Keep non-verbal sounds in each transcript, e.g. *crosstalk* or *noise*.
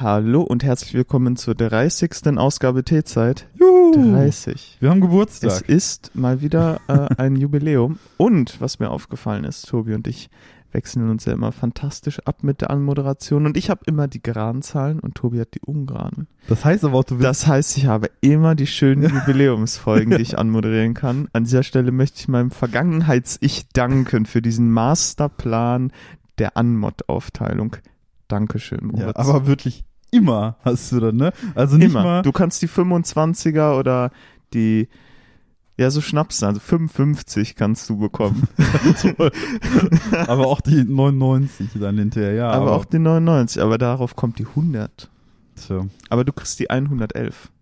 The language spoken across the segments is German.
hallo und herzlich willkommen zur 30. Ausgabe T-Zeit. Juhu. 30. Wir haben Es Geburtstag. ist mal wieder äh, ein Jubiläum. Und was mir aufgefallen ist, Tobi und ich wechseln uns ja immer fantastisch ab mit der Anmoderation. Und ich habe immer die geraden Zahlen und Tobi hat die ungeraden. Das heißt aber auch, du willst. Das heißt, ich habe immer die schönen *laughs* Jubiläumsfolgen, die ich anmoderieren kann. An dieser Stelle möchte ich meinem Vergangenheits-Ich danken für diesen Masterplan der Anmod-Aufteilung. Dankeschön, ja, aber wirklich immer hast du dann, ne? Also nicht immer. mal. Du kannst die 25er oder die, ja, so Schnapsen, also 55 kannst du bekommen. *laughs* aber auch die 99 dann hinterher, ja. aber, auch die 99, aber darauf kommt die 100. Tja. Aber du kriegst die 111.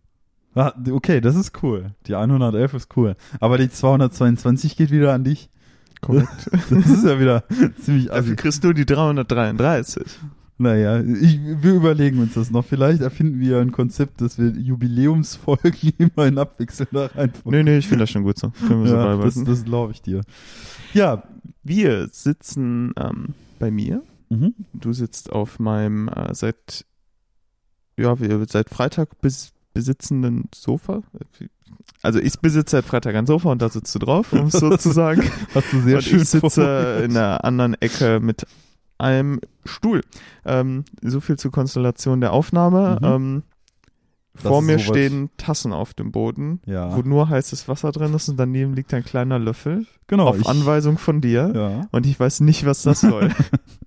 Ah, Okay, das ist cool. Die 111 ist cool. Aber die 222 geht wieder an dich. Korrekt. *laughs* Das ist ja wieder ziemlich Dafür assi. kriegst du die 333. Naja, ich, wir überlegen uns das noch. Vielleicht erfinden wir ein Konzept, dass wir Jubiläumsfolgen *laughs* immer in abwechselnder Reihenfolge. Nee, nee, ich finde das schon gut so. Können wir so ja, das, beibehalten. das glaube ich dir. Ja. Wir sitzen ähm, bei mir. Mhm. Du sitzt auf meinem äh, seit ja, wir seit Freitag bis besitzenden Sofa. Also ich besitze seit Freitag ein Sofa und da sitzt du drauf, um es *laughs* so zu sagen. Hast du sehr und schön ich sitze in der anderen Ecke mit einem Stuhl. Ähm, so viel zur Konstellation der Aufnahme. Mhm. Ähm, vor mir stehen Tassen auf dem Boden, Ja, wo nur heißes Wasser drin ist und daneben liegt ein kleiner Löffel genau. auf ich, Anweisung von dir. Ja. Und ich weiß nicht, was das soll. *laughs*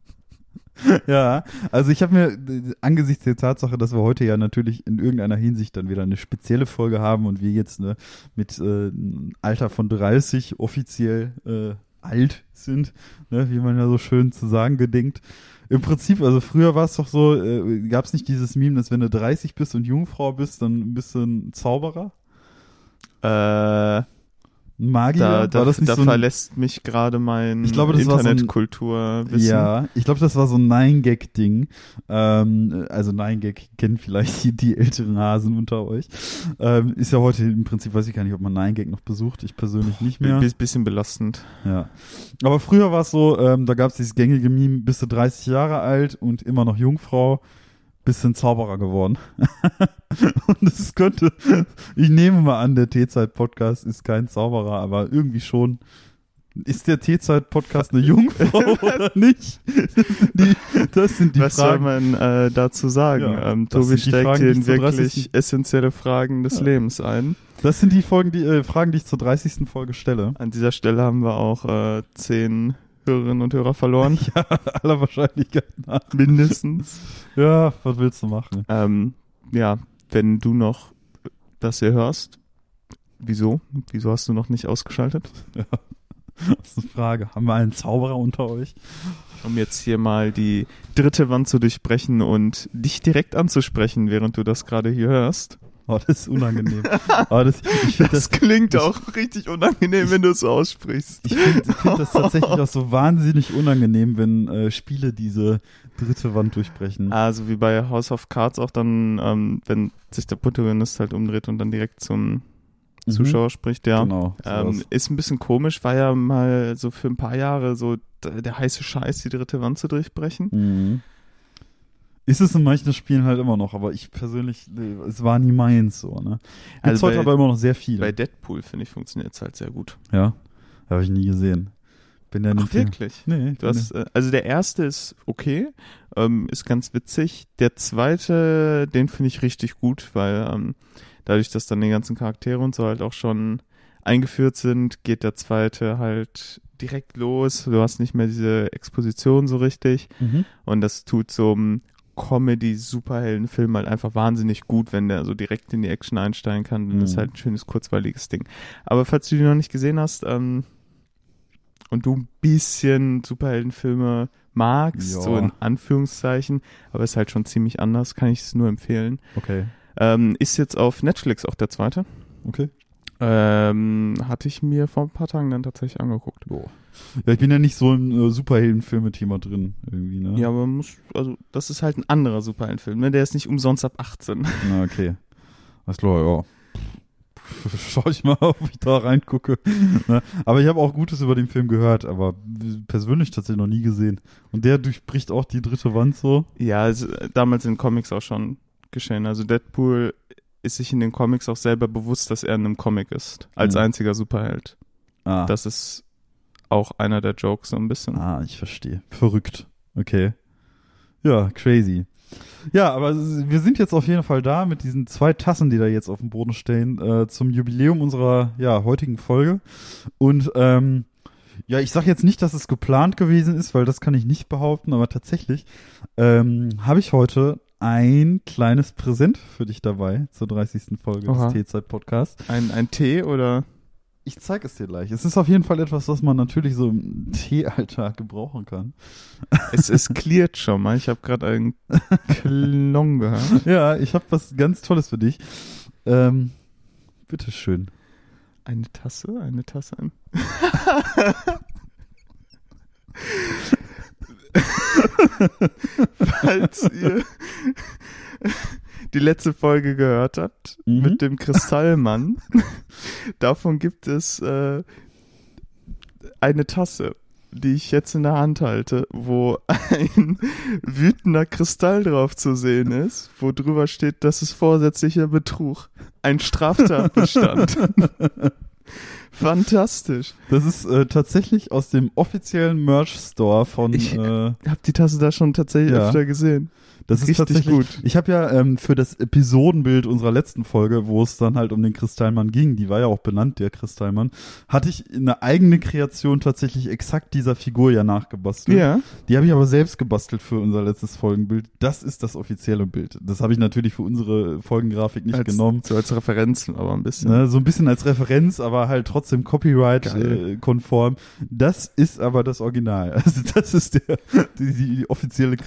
*laughs* ja, also ich habe mir angesichts der Tatsache, dass wir heute ja natürlich in irgendeiner Hinsicht dann wieder eine spezielle Folge haben und wir jetzt ne, mit äh, einem Alter von 30 offiziell äh, alt sind, ne, wie man ja so schön zu sagen gedenkt. Im Prinzip, also früher war es doch so, äh, gab es nicht dieses Meme, dass wenn du 30 bist und Jungfrau bist, dann bist du ein Zauberer, äh, Magier? da da, war das nicht da so ein, verlässt mich gerade mein Ich glaube, das war so ein-. Ja, ich glaube, das war so ein Nine-Gag-Ding. Ähm, also Nine-Gag kennen vielleicht die, die älteren Hasen unter euch. Ähm, ist ja heute im Prinzip, weiß ich gar nicht, ob man Nine-Gag noch besucht. Ich persönlich nicht mehr. Bi- bisschen belastend. Ja. Aber früher war es so, ähm, da gab es dieses gängige Meme, bist du 30 Jahre alt und immer noch Jungfrau, ein Zauberer geworden. *laughs* und es könnte, ich nehme mal an, der T-Zeit-Podcast ist kein Zauberer, aber irgendwie schon. Ist der T-Zeit-Podcast eine Jungfrau *laughs* oder nicht? Das sind die, das sind die Was soll Fragen. man äh, dazu sagen? Ja, ähm, Tobi steigt Fragen, hier in wirklich 30. essentielle Fragen des Ja. Lebens ein. Das sind die Folgen, die, äh, Fragen, die ich zur 30. Folge stelle. An dieser Stelle haben wir auch äh, zehn Hörerinnen und Hörer verloren. *laughs* Ja, aller Wahrscheinlichkeit nach. Mindestens. *laughs* Ja, was willst du machen? Ähm, ja, wenn du noch das hier hörst, wieso? Wieso hast du noch nicht ausgeschaltet? Das ist eine Frage. Haben wir einen Zauberer unter euch? Um jetzt hier mal die dritte Wand zu durchbrechen und dich direkt anzusprechen, während du das gerade hier hörst. *laughs* Oh, das ist unangenehm. Aber das, ich finde Das das, klingt ich- auch richtig unangenehm, wenn du es so aussprichst. ich find, ich find das tatsächlich auch so *laughs* wahnsinnig unangenehm, wenn äh, Spiele diese dritte Wand durchbrechen. Also wie bei House of Cards auch dann, ähm, wenn sich der Protagonist halt umdreht und dann direkt zum Mhm. Zuschauer spricht, ja. Genau. Ähm, ist ein bisschen komisch, war ja mal so für ein paar Jahre so der heiße Scheiß, die dritte Wand zu durchbrechen. Mhm. Ist es in manchen Spielen halt immer noch, aber ich persönlich, äh, es war nie meins so, ne? Gibt's Also heute bei- aber immer noch sehr viel. Bei Deadpool, finde ich, funktioniert es halt sehr gut. ja. Habe ich nie gesehen. Bin der Ach, wirklich? Nee, ich Du hast, äh, also der erste ist okay, ähm, ist ganz witzig. Der zweite, den finde ich richtig gut, weil ähm, dadurch, dass dann die ganzen Charaktere und so halt auch schon eingeführt sind, geht der zweite halt direkt los. Du hast nicht mehr diese Exposition so richtig. mhm. Und das tut so einem Comedy-Superhelden-Film halt einfach wahnsinnig gut, wenn der so direkt in die Action einsteigen kann. Dann Mhm. ist halt ein schönes, kurzweiliges Ding. Aber falls du die noch nicht gesehen hast ähm, und du ein bisschen Superheldenfilme magst, Ja. so in Anführungszeichen, aber ist halt schon ziemlich anders, kann ich es nur empfehlen. Okay. Ähm, ist jetzt auf Netflix auch der zweite. Okay. Ähm, hatte ich mir vor ein paar Tagen dann tatsächlich angeguckt. Ja, ich bin ja nicht so im äh, Superheldenfilme-Thema drin, irgendwie, ne? Ja, aber muss, also das ist halt ein anderer Superheldenfilm, ne? Der ist nicht umsonst ab 18. *laughs* Na, okay. Alles klar, ja. *laughs* schau ich mal, *laughs* ob ich da reingucke. Ne? Aber ich habe auch Gutes über den Film gehört, aber persönlich tatsächlich noch nie gesehen. Und der durchbricht auch die dritte Wand so. Ja, es, damals in Comics auch schon geschehen. Also Deadpool ist sich in den Comics auch selber bewusst, dass er in einem Comic ist. Als Ja. einziger Superheld. Ah, Das ist auch einer der Jokes so ein bisschen. ah, ich verstehe. Verrückt. Okay. Ja, crazy. Ja, aber wir sind jetzt auf jeden Fall da mit diesen zwei Tassen, die da jetzt auf dem Boden stehen, äh, zum Jubiläum unserer ja, heutigen Folge. Und ähm, ja, ich sage jetzt nicht, dass es geplant gewesen ist, weil das kann ich nicht behaupten, aber tatsächlich ähm, habe ich heute ein kleines Präsent für dich dabei zur 30. Folge Oha. des T-Zeit-Podcasts. Ein, ein Tee oder? Ich zeige es dir gleich. Es ist auf jeden Fall etwas, was man natürlich so im Tee-Alltag gebrauchen kann. Es ist cleared schon mal. Ich habe gerade einen Klong gehört. *laughs* Ja, ich habe was ganz Tolles für dich. Ähm, bitteschön. Eine Tasse, eine Tasse. *laughs* *laughs* Falls ihr die letzte Folge gehört habt Mhm. mit dem Kristallmann, *laughs* davon gibt es äh, eine Tasse, die ich jetzt in der Hand halte, wo ein wütender Kristall drauf zu sehen ist, wo drüber steht, das ist vorsätzlicher Betrug. Ein Straftatbestand. *laughs* Fantastisch. Das ist äh, tatsächlich aus dem offiziellen Merch-Store von. Ich- äh, habe die Tasse da schon tatsächlich Ja. öfter gesehen. Das ist richtig tatsächlich gut. Ich habe ja ähm, für das Episodenbild unserer letzten Folge, wo es dann halt um den Kristallmann ging, die war ja auch benannt, der Kristallmann, hatte ich eine eigene Kreation tatsächlich exakt dieser Figur ja nachgebastelt. Ja. Die habe ich aber selbst gebastelt für unser letztes Folgenbild. Das ist das offizielle Bild. Das habe ich natürlich für unsere Folgengrafik nicht als, genommen. So als Referenz, aber ein bisschen. Ne, so ein bisschen als Referenz, aber halt trotzdem. Copyright-konform. das ist aber das Original. *laughs* Also das ist der, die, die offizielle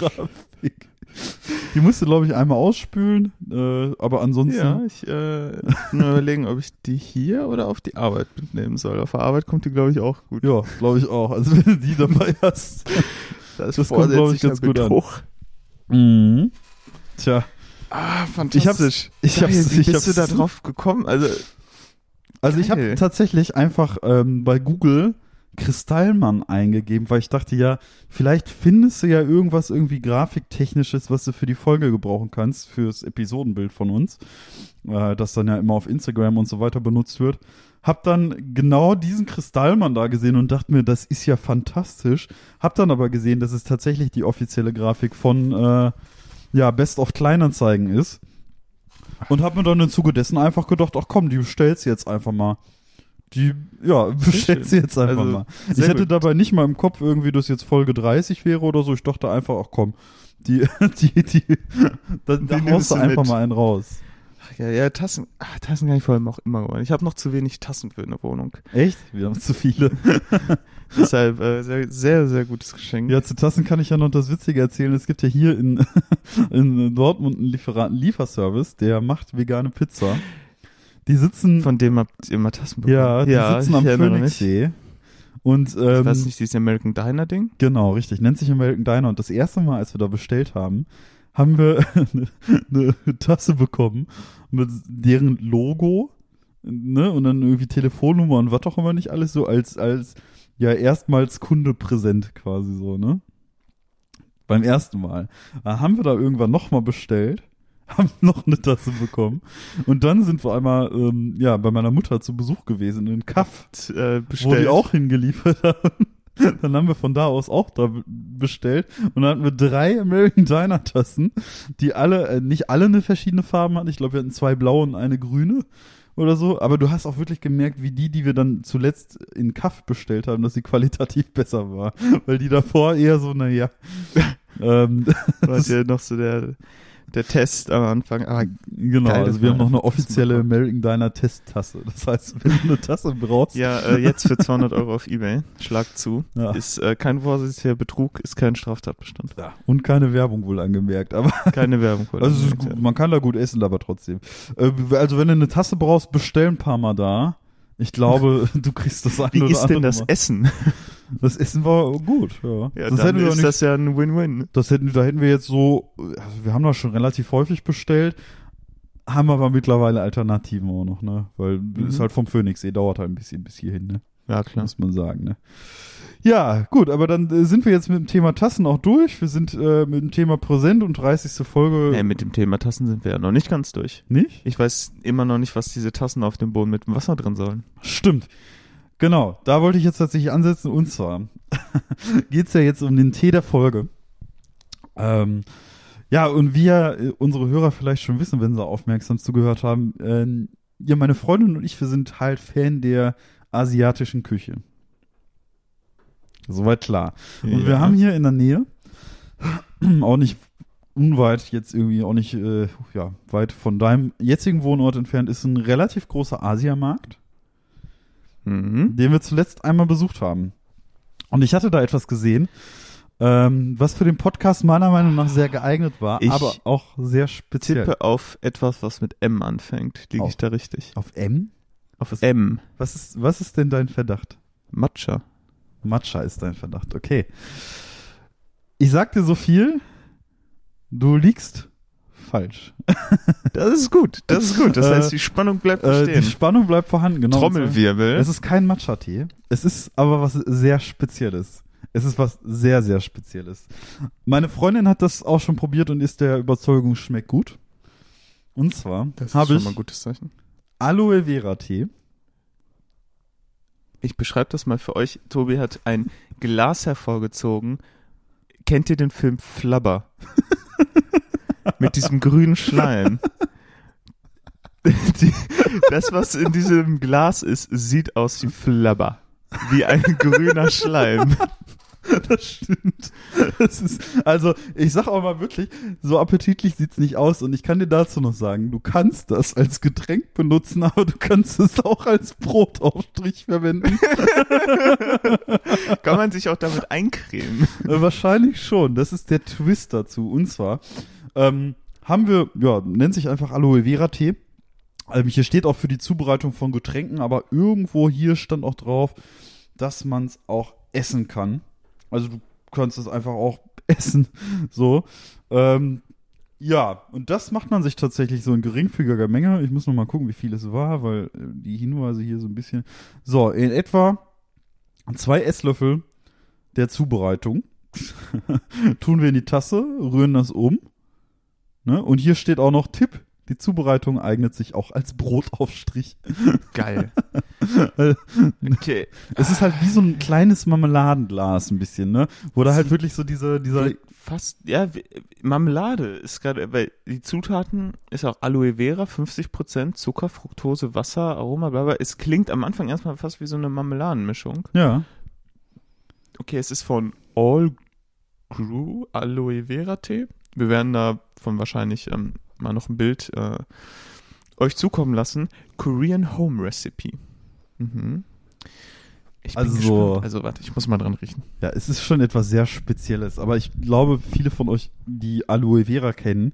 Kristallmann-Grafik. Die musste, glaube ich, einmal ausspülen, äh, aber ansonsten. Ja, ich äh, nur überlegen, ob ich die hier oder auf die Arbeit mitnehmen soll. Auf der Arbeit kommt die, glaube ich, auch gut. Ja, glaube ich auch. Also wenn du die dabei hast. Da ist das kommt, glaub ich, ganz gut an. Mhm. Tja, Ah, fantastisch. ich Geil, hab's- Wie ich bist du da hab's- drauf gekommen? Also, Also ich habe tatsächlich einfach ähm, bei Google Kristallmann eingegeben, weil ich dachte ja, vielleicht findest du ja irgendwas irgendwie grafiktechnisches, was du für die Folge gebrauchen kannst, fürs Episodenbild von uns, äh, das dann ja immer auf Instagram und so weiter benutzt wird. Hab dann genau diesen Kristallmann da gesehen und dachte mir, das ist ja fantastisch. Hab dann aber gesehen, dass es tatsächlich die offizielle Grafik von äh, ja, Best of Kleinanzeigen ist. Und hab mir dann im Zuge dessen einfach gedacht, ach komm, die bestellst jetzt einfach mal. Die, ja, *laughs* bestellst sie jetzt einfach Also, mal. Ich hätte gut. dabei nicht mal im Kopf irgendwie, dass jetzt Folge 30 wäre oder so. Ich dachte einfach, ach komm, die, *laughs* die, die, da, da haust du einfach mit. mal einen raus. ja, ja, Tassen. Ah, Tassen kann ich vor allem auch immer geworden. Ich habe noch zu wenig Tassen für eine Wohnung. Echt? Wir haben zu viele. *laughs* Deshalb äh, sehr, sehr, sehr gutes Geschenk. Ja, zu Tassen kann ich ja noch das Witzige erzählen. Es gibt ja hier in, in Dortmund einen Lieferanten, Lieferservice, der macht vegane Pizza. Die sitzen, Von dem habt ihr mal Tassen bekommen. ja, die sitzen ich am. Phoenixsee. Und, Ich ähm, weiß nicht, dieses American Diner Ding? Genau, richtig. Nennt sich American Diner. Und das erste Mal, als wir da bestellt haben, haben wir *laughs* eine, eine Tasse bekommen mit deren Logo, ne? Und dann irgendwie Telefonnummer und was auch immer nicht alles so als, als, ja, erstmals Kunde präsent quasi so, ne? Beim ersten Mal. Da haben wir da irgendwann nochmal bestellt, haben *laughs* noch eine Tasse bekommen. Und dann sind wir einmal, ähm, ja, bei meiner Mutter zu Besuch gewesen in Kaff Und, äh, wo die auch hingeliefert *laughs* haben. Dann haben wir von da aus auch da be- bestellt und dann hatten wir drei American Diner Tassen, die alle, äh, nicht alle eine verschiedene Farben hatten. Ich glaube, wir hatten zwei blaue und eine grüne oder so. Aber du hast auch wirklich gemerkt, wie die, die wir dann zuletzt in Kaff bestellt haben, dass sie qualitativ *laughs* besser war. Weil die davor eher so, naja. ähm, war ja noch so der, der Test am Anfang. Ah, genau, Geil, also wir haben noch eine offizielle. American Diner Testtasse. Das heißt, wenn du eine Tasse brauchst, ja, äh, jetzt für *laughs* 200 Euro auf Ebay. Schlag zu. Ja. Ist äh, kein vorsätzlicher Betrug, ist kein Straftatbestand. Ja. Und keine Werbung wohl angemerkt, aber *laughs* Keine Werbung. wurde also angemerkt, gut, man kann da gut essen, aber trotzdem. Äh, also wenn du eine Tasse brauchst, bestell ein paar Mal da. Ich glaube, *laughs* du kriegst das eine Wie oder ist denn das Mal. Das, Das Essen war gut, ja. ja, das dann ist nicht, das ja ein Win-Win. das hätten, da hätten wir jetzt so, also wir haben das schon relativ häufig bestellt, haben aber mittlerweile Alternativen auch noch, ne? Weil Mhm. ist halt vom Phoenix, dauert halt ein bisschen bis hierhin, ne? Ja, klar. Muss man sagen, ne? Ja, gut, aber dann äh, sind wir jetzt mit dem Thema Tassen auch durch. Wir sind äh, mit dem Thema präsent und 30. Folge Äh, mit dem Thema Tassen sind wir ja noch nicht ganz durch. nicht? Ich weiß immer noch nicht, was diese Tassen auf dem Boden mit dem Wasser drin sollen. Stimmt. Genau, da wollte ich jetzt tatsächlich ansetzen. Und zwar *laughs* geht's ja jetzt um den Tee der Folge. Ähm, ja, und wie ja äh, unsere Hörer vielleicht schon wissen, wenn sie aufmerksam zugehört haben, ähm, ja, meine Freundin und ich, wir sind halt Fan der asiatischen Küche. Soweit klar. Und wir haben hier in der Nähe, *clears throat* auch nicht unweit, jetzt irgendwie auch nicht äh, ja, weit von deinem jetzigen Wohnort entfernt, ist ein relativ großer Asiamarkt Mhm. den wir zuletzt einmal besucht haben. Und ich hatte da etwas gesehen, ähm, was für den Podcast meiner Meinung nach sehr geeignet war, Ich aber auch sehr speziell. Tippe auf etwas, was mit M anfängt. Liege ich da richtig? Auf M? Auf Was- M. Was ist, was ist denn dein Verdacht? Matcha. Matcha ist dein Verdacht, okay. Ich sag dir so viel, du liegst falsch. *laughs* Das ist gut. Das ist gut. Das Äh, heißt, die Spannung bleibt Äh, die bestehen. Spannung bleibt vorhanden, genau. Trommelwirbel. Es ist kein Matcha-Tee. Es ist aber was sehr Spezielles. Es ist was sehr, sehr Spezielles. Meine Freundin hat das auch schon probiert und ist der Überzeugung, schmeckt gut. Und zwar habe ich mal ein gutes Zeichen. Aloe Vera Tee. Ich beschreibe das mal für euch. Tobi hat ein Glas hervorgezogen. Kennt ihr den Film Flubber? *laughs* Mit diesem grünen Schleim. Die, das, was in diesem Glas ist, sieht aus wie Flubber. Wie ein grüner Schleim. Das stimmt. Das ist, also, ich sag auch mal wirklich, so appetitlich sieht's nicht aus. Und ich kann dir dazu noch sagen, du kannst das als Getränk benutzen, aber du kannst es auch als Brotaufstrich verwenden. Kann man sich auch damit eincremen? Wahrscheinlich schon. Das ist der Twist dazu. Und zwar ähm, haben wir, ja, nennt sich einfach Aloe Vera Tee. Ähm, hier steht auch für die Zubereitung von Getränken, aber irgendwo hier stand auch drauf, dass man es auch essen kann. Also du kannst es einfach auch *laughs* essen. So. Ähm, ja, und das macht man sich tatsächlich so in geringfügiger Menge. Ich muss noch mal gucken, wie viel es war, weil äh, die Hinweise hier so ein bisschen. So, in etwa zwei Esslöffel der Zubereitung *laughs* tun wir in die Tasse, rühren das um. Ne? Und hier steht auch noch Tipp. Die Zubereitung eignet sich auch als Brotaufstrich. Geil. *laughs* Okay. Es ist halt wie so ein kleines Marmeladenglas ein bisschen, ne? Wo da halt wirklich so diese, dieser, Fast, ja, Marmelade ist gerade, weil die Zutaten ist auch Aloe Vera, 50% Zucker, Fructose, Wasser, Aroma, bla bla. Es klingt am Anfang erstmal fast wie so eine Marmeladenmischung. ja, Okay, es ist von All Grew Aloe Vera Tee. Wir werden davon wahrscheinlich ähm, mal noch ein Bild äh, euch zukommen lassen. Korean Home Recipe. Mhm. Ich bin Also- gespannt. Also warte, ich muss mal dran riechen. ja, es ist schon etwas sehr Spezielles. Aber ich glaube, viele von euch, die Aloe Vera kennen,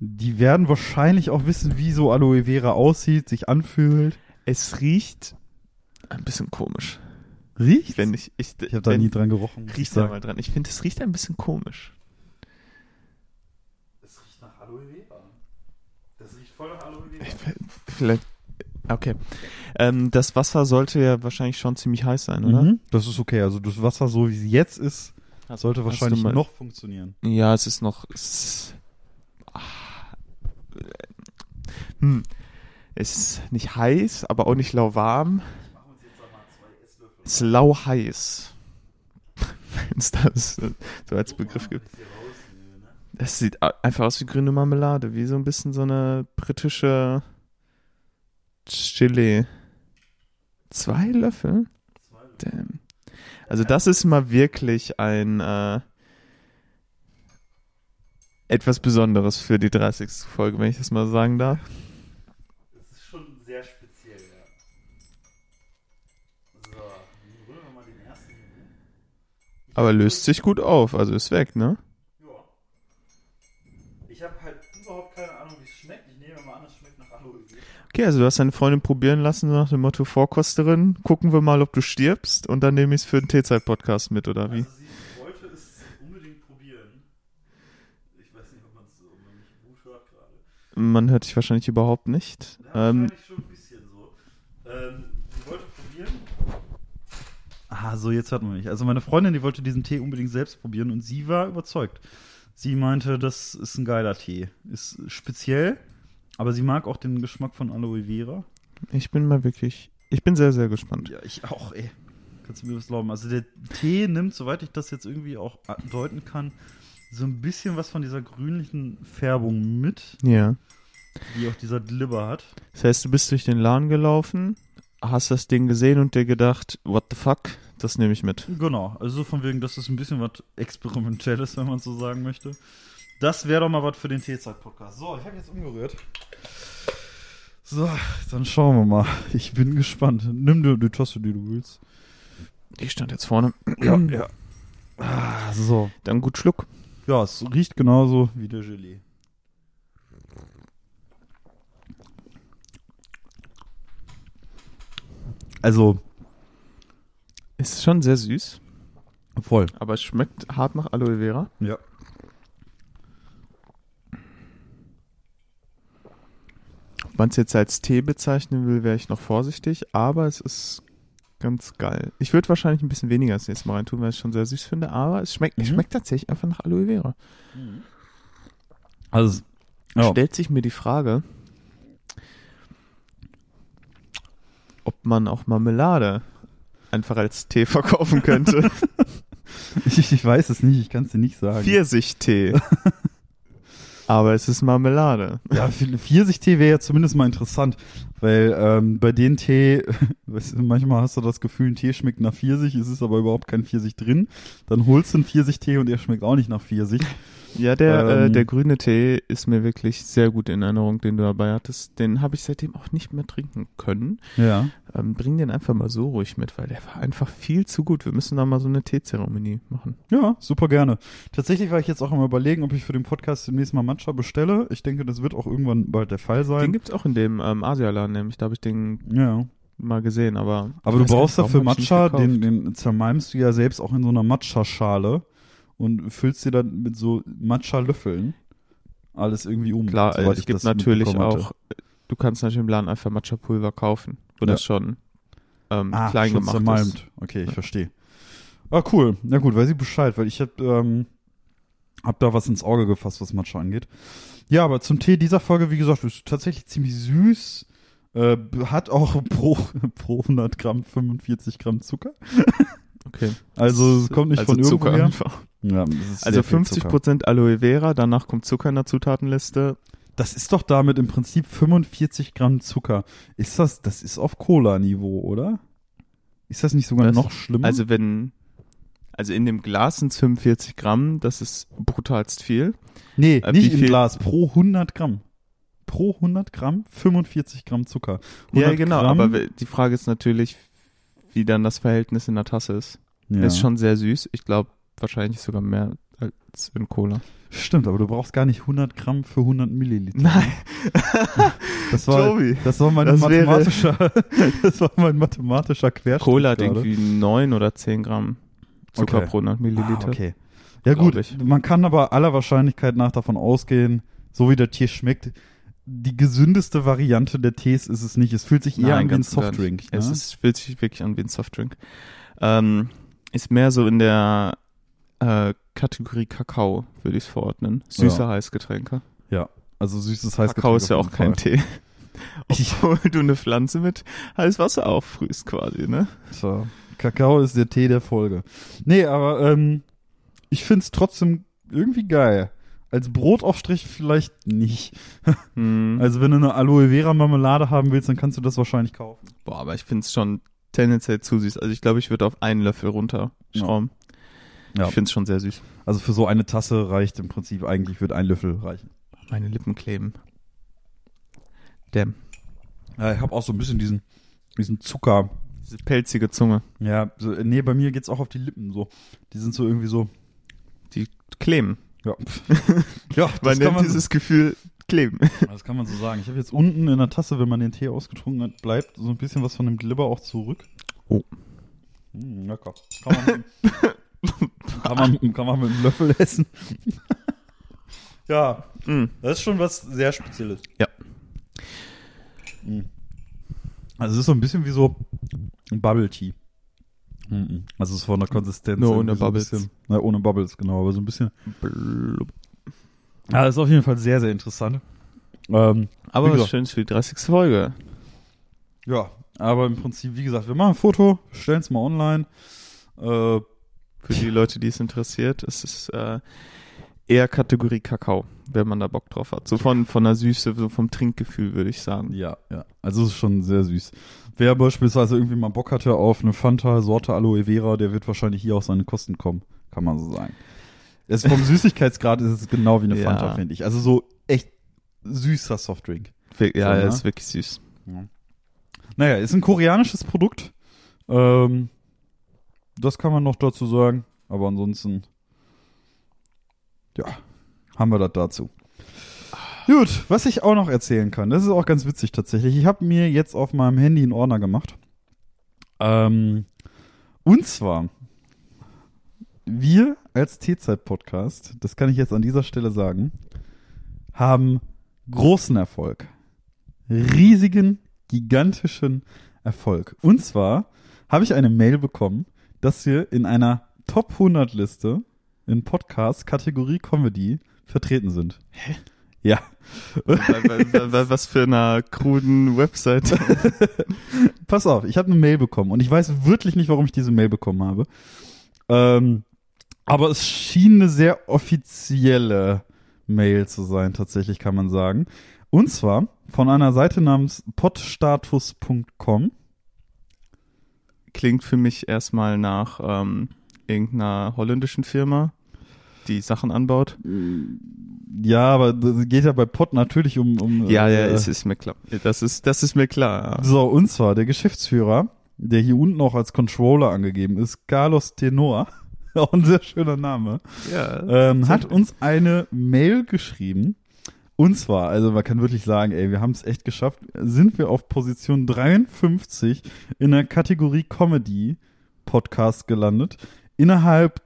die werden wahrscheinlich auch wissen, wie so Aloe Vera aussieht, sich anfühlt. Es riecht ein bisschen komisch. Riecht? Wenn ich, ich, ich habe da nie dran gerochen. muss ich Riech da mal dran. Ich finde, es riecht ein bisschen komisch. Es riecht nach Aloe Vera. Das riecht voll nach. Ich, vielleicht. Okay. Ähm, das Wasser sollte ja wahrscheinlich schon ziemlich heiß sein, oder? Mhm. Das ist okay. Also das Wasser, so wie sie jetzt ist, Hast- sollte wahrscheinlich mal- noch funktionieren. Ja, es ist noch. Es, ah, hm. Es ist nicht heiß, aber auch nicht lauwarm. Es ist lau heiß. *laughs* Wenn es das so als Begriff gibt. Es sieht einfach aus wie grüne Marmelade, wie so ein bisschen so eine britische Chili. Zwei Löffel? Damn. Also das ist mal wirklich ein äh, etwas Besonderes für die 30. Folge, wenn ich das mal sagen darf. Das ist schon sehr speziell, ja. So, rühren wir mal den ersten. Aber löst sich gut auf, also ist weg, ne? Okay, also du hast deine Freundin probieren lassen so nach dem Motto Vorkosterin. Gucken wir mal, ob du stirbst und dann nehme ich es für den T-Zeit-Podcast mit, oder wie? Also sie wollte es unbedingt probieren. Ich weiß nicht, ob, man's, ob man mich gut hört gerade. Man hört dich wahrscheinlich überhaupt nicht. Ähm, schon ein bisschen so. Ähm, die wollte probieren. Ah, so, jetzt hört man mich. Also meine Freundin, die wollte diesen Tee unbedingt selbst probieren und sie war überzeugt. Sie meinte, das ist ein geiler Tee. Ist speziell, aber sie mag auch den Geschmack von Aloe Vera. ich bin mal wirklich, ich bin sehr, sehr gespannt. Ja, ich auch, ey. Kannst du mir was glauben? Also der Tee nimmt, soweit ich das jetzt irgendwie auch deuten kann, so ein bisschen was von dieser grünlichen Färbung mit, Ja. die auch dieser Glibber hat. Das heißt, du bist durch den Laden gelaufen, hast das Ding gesehen und dir gedacht, what the fuck, das nehme ich mit. Genau, also so von wegen, das ist ein bisschen was Experimentelles, *laughs* wenn man so sagen möchte. Das wäre doch mal was für den Teezeit-Podcast. So, ich habe jetzt umgerührt. So, dann schauen wir mal. Ich bin gespannt. Nimm dir die Tasse, die du willst. Die stand jetzt vorne. Ja, ja. Ah, so. Dann gut Schluck. Ja, es riecht genauso wie der Gelee. Also, Ist schon sehr süß, voll. aber es schmeckt hart nach Aloe Vera. Ja. Ob man es jetzt als Tee bezeichnen will, wäre ich noch vorsichtig, aber es ist ganz geil. Ich würde wahrscheinlich ein bisschen weniger das nächste Mal reintun, weil ich es schon sehr süß finde, aber es schmeckt, es Mhm. schmeckt tatsächlich einfach nach Aloe Vera. Also, ja. Stellt sich mir die Frage, ob man auch Marmelade einfach als Tee *laughs* verkaufen könnte. ich, ich weiß es nicht, ich kann es dir nicht sagen. Pfirsichtee. *laughs* Aber es ist Marmelade. Ja, Pfirsich-Tee wäre ja zumindest mal interessant, weil ähm, bei den Tee, *laughs* weißt du, manchmal hast du das Gefühl, ein Tee schmeckt nach Pfirsich, es ist aber überhaupt kein Pfirsich drin. Dann holst du einen Pfirsich-Tee und der schmeckt auch nicht nach Pfirsich. Ja, der, Ähm. äh, der grüne Tee ist mir wirklich sehr gut in Erinnerung, den du dabei hattest. Den habe ich seitdem auch nicht mehr trinken können. Ja. Ähm, bring den einfach mal so ruhig mit, weil der war einfach viel zu gut. Wir müssen da mal so eine Teezeremonie machen. Ja, super gerne. Tatsächlich war ich jetzt auch am überlegen, ob ich für den Podcast demnächst mal Matcha bestelle. Ich denke, das wird auch irgendwann bald der Fall Den sein. gibt's auch in dem ähm, Asialaden, nämlich. Da habe ich den Ja. mal gesehen, aber. Aber du brauchst dafür Matcha, den, den zermalmst du ja selbst auch in so einer Matcha-Schale und füllst dir dann mit so Matcha-Löffeln alles irgendwie um. Klar, es ich gibt natürlich auch, du kannst natürlich im Laden einfach Matcha-Pulver kaufen, wo Ja. das schon ähm, ah, klein schon gemacht zermalmt. ist. Okay, ich Ja. verstehe. Ah, cool. Na gut, weiß ich Bescheid, weil ich hab, ähm, hab da was ins Auge gefasst, was Matcha angeht. Ja, aber zum Tee dieser Folge, wie gesagt, ist tatsächlich ziemlich süß. Äh, hat auch *laughs* pro, pro 100 Gramm 45 Gramm Zucker. Okay. Also es kommt nicht also von Zucker irgendwoher. einfach. Ja, das Also sehr viel 50 Zucker. Prozent Aloe Vera, danach kommt Zucker in der Zutatenliste. Das ist doch damit im Prinzip 45 Gramm Zucker. Ist das, das ist auf Cola-Niveau, oder? Ist das nicht sogar Was? noch schlimmer? Also wenn, also in dem Glas sind 45 Gramm, das ist brutalst viel. nee, äh, nicht wie im viel- Glas, pro 100 Gramm. Pro 100 Gramm 45 Gramm Zucker. 100 Ja, genau, Gramm, aber die Frage ist natürlich, wie dann das Verhältnis in der Tasse ist. ja. Ist schon sehr süß. Ich glaube, wahrscheinlich sogar mehr als in Cola. Stimmt, aber du brauchst gar nicht 100 Gramm für 100 Milliliter. Nein. *laughs* Das war, Joey. das war mein Das wäre- mathematischer, *laughs* das war mein mathematischer Querschnitt. Cola hat irgendwie 9 oder 10 Gramm Zucker Okay. pro 100 Milliliter. Ah, okay. Ja gut, ich. man kann aber aller Wahrscheinlichkeit nach davon ausgehen, so wie der Tee schmeckt, die gesündeste Variante der Tees ist es nicht. Es fühlt sich eher Nein, an wie ein Softdrink. Ne? Es ist, fühlt sich wirklich an wie ein Softdrink. Ähm, ist mehr so in der äh, Kategorie Kakao, würde ich es verordnen. Süße Ja. Heißgetränke. also süßes Heißgetränk. Kakao ist ja auch kein. Tee. *laughs* Ich- Obwohl du eine Pflanze mit Heißwasser aufrührst quasi, ne? Tja, Kakao ist der Tee der Folge. Nee, aber ähm, ich find's trotzdem irgendwie geil. Als Brotaufstrich vielleicht nicht. *laughs* Hm. Also wenn du eine Aloe Vera Marmelade haben willst, dann kannst du das wahrscheinlich kaufen. Boah, aber ich finde es schon tendenziell zu süß. Also ich glaube, ich würde auf einen Löffel runterschrauben. Ja. Ich finde es schon sehr süß. Also für so eine Tasse reicht im Prinzip eigentlich, wird ein Löffel reichen. Meine Lippen kleben. Damn. Ja, ich habe auch so ein bisschen diesen, diesen Zucker. Diese pelzige Zunge. Ja, so, nee, bei mir geht's auch auf die Lippen so. Die sind so irgendwie so. Die kleben. Ja, *laughs* ja Man das, kann nennt man, dieses Gefühl kleben. das kann man so sagen. Ich habe jetzt unten in der Tasse, wenn man den Tee ausgetrunken hat, bleibt so ein bisschen was von dem Glibber auch zurück. Oh. Mm, lecker. Kann man, *laughs* kann, man, kann man mit einem Löffel *laughs* essen. Ja, Mm. das ist schon was sehr Spezielles. Ja. Mhm. Also es ist so ein bisschen wie so ein Bubble Tea. Mhm. Also es ist von der Konsistenz. Nur ohne so Bubbles. Bisschen, na, ohne Bubbles, genau, aber so ein bisschen. Blub. Ja, das ist auf jeden Fall sehr, sehr interessant. Ähm, Aber was. Schönes für die 30. Folge. ja, aber im Prinzip, wie gesagt, wir machen ein Foto, stellen es mal online. Äh, Für die Leute, die es interessiert, es ist äh, eher Kategorie Kakao, wenn man da Bock drauf hat. So von, von der Süße, so vom Trinkgefühl, würde ich sagen. ja, ja. Also es ist schon sehr süß. Wer beispielsweise irgendwie mal Bock hatte auf eine Fanta Sorte Aloe Vera, der wird wahrscheinlich hier auf seine Kosten kommen, kann man so sagen. Es vom *laughs* Süßigkeitsgrad ist es genau wie eine Ja. Fanta, finde ich. Also so echt süßer Softdrink. Ja, So, ne? er ist wirklich süß. Naja, ist ein koreanisches Produkt. Ähm, das kann man noch dazu sagen. Aber ansonsten, ja, haben wir das dazu. Gut, was ich auch noch erzählen kann, das ist auch ganz witzig tatsächlich. Ich habe mir jetzt auf meinem Handy einen Ordner gemacht. Ähm, und zwar, wir als T-Zeit-Podcast, das kann ich jetzt an dieser Stelle sagen, haben großen Erfolg. Riesigen, gigantischen Erfolg. Und zwar habe ich eine Mail bekommen, dass wir in einer Top 100 Liste in Podcast Kategorie Comedy vertreten sind. Hä? Ja. Wa- wa- wa- Was für einer kruden Website. *laughs* Pass auf, ich habe eine Mail bekommen und ich weiß wirklich nicht, warum ich diese Mail bekommen habe. Ähm, aber es schien eine sehr offizielle Mail zu sein, tatsächlich kann man sagen. Und zwar von einer Seite namens podstatus.com. Klingt für mich erstmal nach ähm, irgendeiner holländischen Firma, die Sachen anbaut. Ja, aber das geht ja bei Pod natürlich um. um Ja, ja, äh, es ist mir klar. Das ist, das ist mir klar. So, und zwar der Geschäftsführer, der hier unten auch als Controller angegeben ist, Carlos Tenor. *laughs* Auch ein sehr schöner Name. Ja. ähm, hat uns eine Mail geschrieben. Und zwar, also man kann wirklich sagen, ey, wir haben es echt geschafft, sind wir auf Position 53 in der Kategorie Comedy Podcast gelandet. Innerhalb,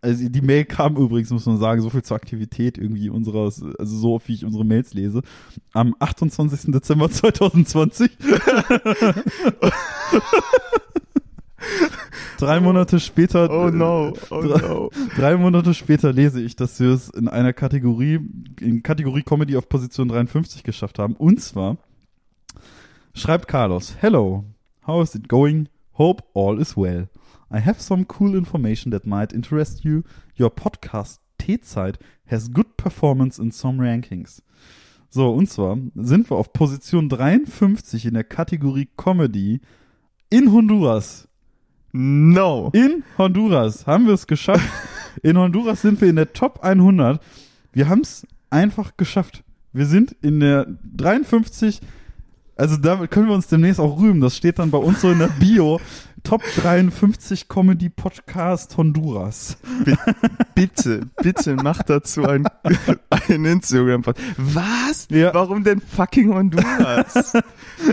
also die Mail kam übrigens, muss man sagen, so viel zur Aktivität irgendwie unseres, also so wie ich unsere Mails lese, am 28. Dezember *laughs* 2020. *laughs* Drei Monate später. oh no, oh Drei- no. Drei Monate später lese ich, dass wir es in einer Kategorie, in Kategorie Comedy auf Position 53 geschafft haben. Und zwar schreibt Carlos, Hello, how is it going? Hope all is well. I have some cool information that might interest you. Your podcast T-Zeit has good performance in some rankings. So, und zwar sind wir auf Position 53 in der Kategorie Comedy in Honduras. No. In Honduras haben wir es geschafft. *laughs* In Honduras sind wir in der Top 100. Wir haben es einfach geschafft. Wir sind in der 53. Also damit können wir uns demnächst auch rühmen. Das steht dann bei uns so in der Bio. *laughs* Top 53 Comedy Podcast Honduras. Bitte, bitte mach dazu ein, *laughs* ein instagram -Post. Was? Ja. Warum denn fucking Honduras? *laughs*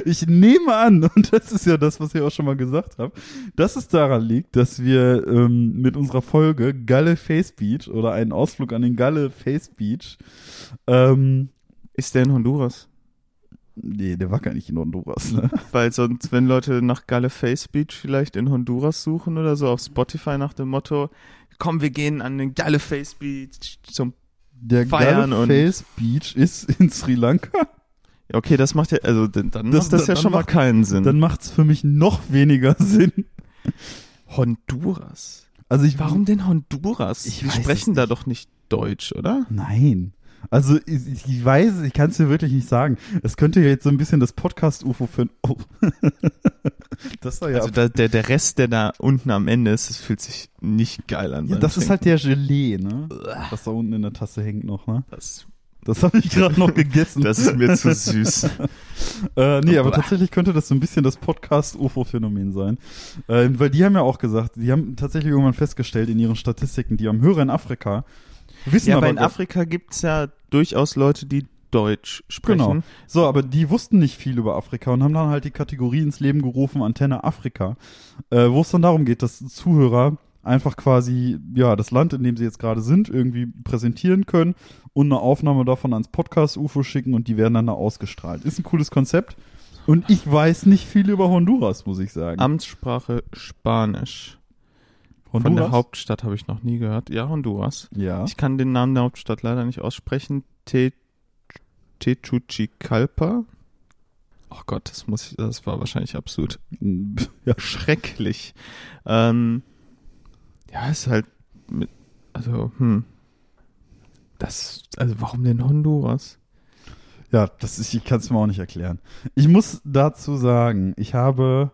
Ich nehme an, *laughs* und das ist ja das, was ich auch schon mal gesagt habe, dass es daran liegt, dass wir ähm, mit unserer Folge Galle Face Beach oder einen Ausflug an den Galle Face Beach ähm, Ist der in Honduras? Nee, der war gar nicht in Honduras, ne? Weil sonst, wenn Leute nach Galle Face Beach vielleicht in Honduras suchen oder so auf Spotify nach dem Motto, komm, wir gehen an den Galle Face Beach zum Der Feiern Galle und- Face Beach ist in Sri Lanka. Ja, Okay, das macht ja, also dann, dann Das- macht das ja dann schon mal macht- keinen Sinn. Dann macht's für mich noch weniger *laughs* Sinn. Honduras. Also ich Warum denn Honduras? Ich Wir sprechen da doch nicht Deutsch, oder? Nein. Also ich, ich weiß, ich kann es dir wirklich nicht sagen. Es könnte ja jetzt so ein bisschen das Podcast-UFO für oh. *laughs* Das war ja, Also da, der, der Rest, der da unten am Ende ist, das fühlt sich nicht geil an. ja das ist halt der Gelee, ne? Was da unten in der Tasse hängt noch, ne? Das, Das habe ich gerade noch gegessen. das ist mir zu süß. *laughs* Äh, nee, aber tatsächlich könnte das so ein bisschen das Podcast-UFO-Phänomen sein. Ähm, weil die haben ja auch gesagt, die haben tatsächlich irgendwann festgestellt in ihren Statistiken, die haben Hörer in Afrika, wissen Ja, aber aber in gar- Afrika gibt's ja durchaus Leute, die Deutsch sprechen. Genau. So, aber die wussten nicht viel über Afrika und haben dann halt die Kategorie ins Leben gerufen, Antenne Afrika, äh, wo es dann darum geht, dass Zuhörer einfach quasi, ja, das Land, in dem sie jetzt gerade sind, irgendwie präsentieren können und eine Aufnahme davon ans Podcast-UFO schicken und die werden dann da ausgestrahlt. Ist ein cooles Konzept. Und ich weiß nicht viel über Honduras, muss ich sagen. Amtssprache Spanisch. Von der Hauptstadt habe ich noch nie gehört. Ja, Honduras. Ja. Ich kann den Namen der Hauptstadt leider nicht aussprechen. Te Techuchicalpa. Oh Gott, das muss ich, das war wahrscheinlich absurd. *laughs* Ja. Schrecklich. Ähm, ja, ist halt mit, also, hm. Das, also warum denn Honduras? Ja, das ist, ich kann es mir auch nicht erklären. Ich muss dazu sagen, ich habe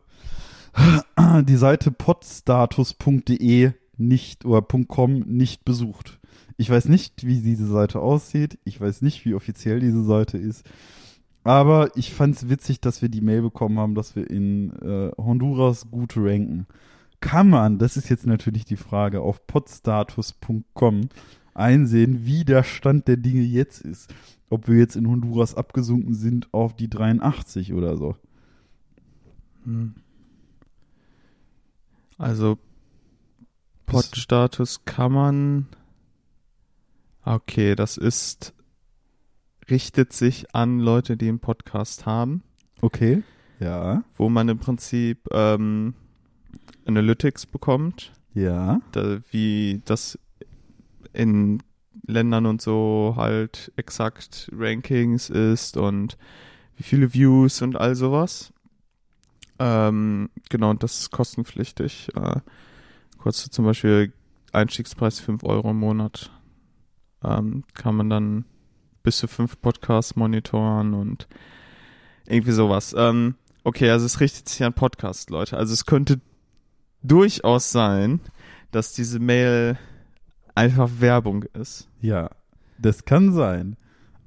*clears throat* die Seite podstatus.de nicht oder .com nicht besucht. Ich weiß nicht, wie diese Seite aussieht. Ich weiß nicht, wie offiziell diese Seite ist. Aber ich fand es witzig, dass wir die Mail bekommen haben, dass wir in äh, Honduras gut ranken. Kann man, das ist jetzt natürlich die Frage, auf podstatus.com einsehen, wie der Stand der Dinge jetzt ist. Ob wir jetzt in Honduras abgesunken sind auf die 83 oder so. Hm. Also Pod-Status kann man. Okay, das ist richtet sich an Leute, die einen Podcast haben. Okay. Ja. Wo man im Prinzip ähm, Analytics bekommt. Ja. Da, wie das in Ländern und so halt exakt Rankings ist und wie viele Views und all sowas. Ähm, genau, das ist kostenpflichtig. Äh, kostet zum Beispiel Einstiegspreis 5 Euro im Monat. Ähm, kann man dann bis zu fünf Podcasts monitoren und irgendwie sowas. Ähm, okay, also es richtet sich an Podcast, Leute. Also es könnte durchaus sein, dass diese Mail einfach Werbung ist. Ja, das kann sein.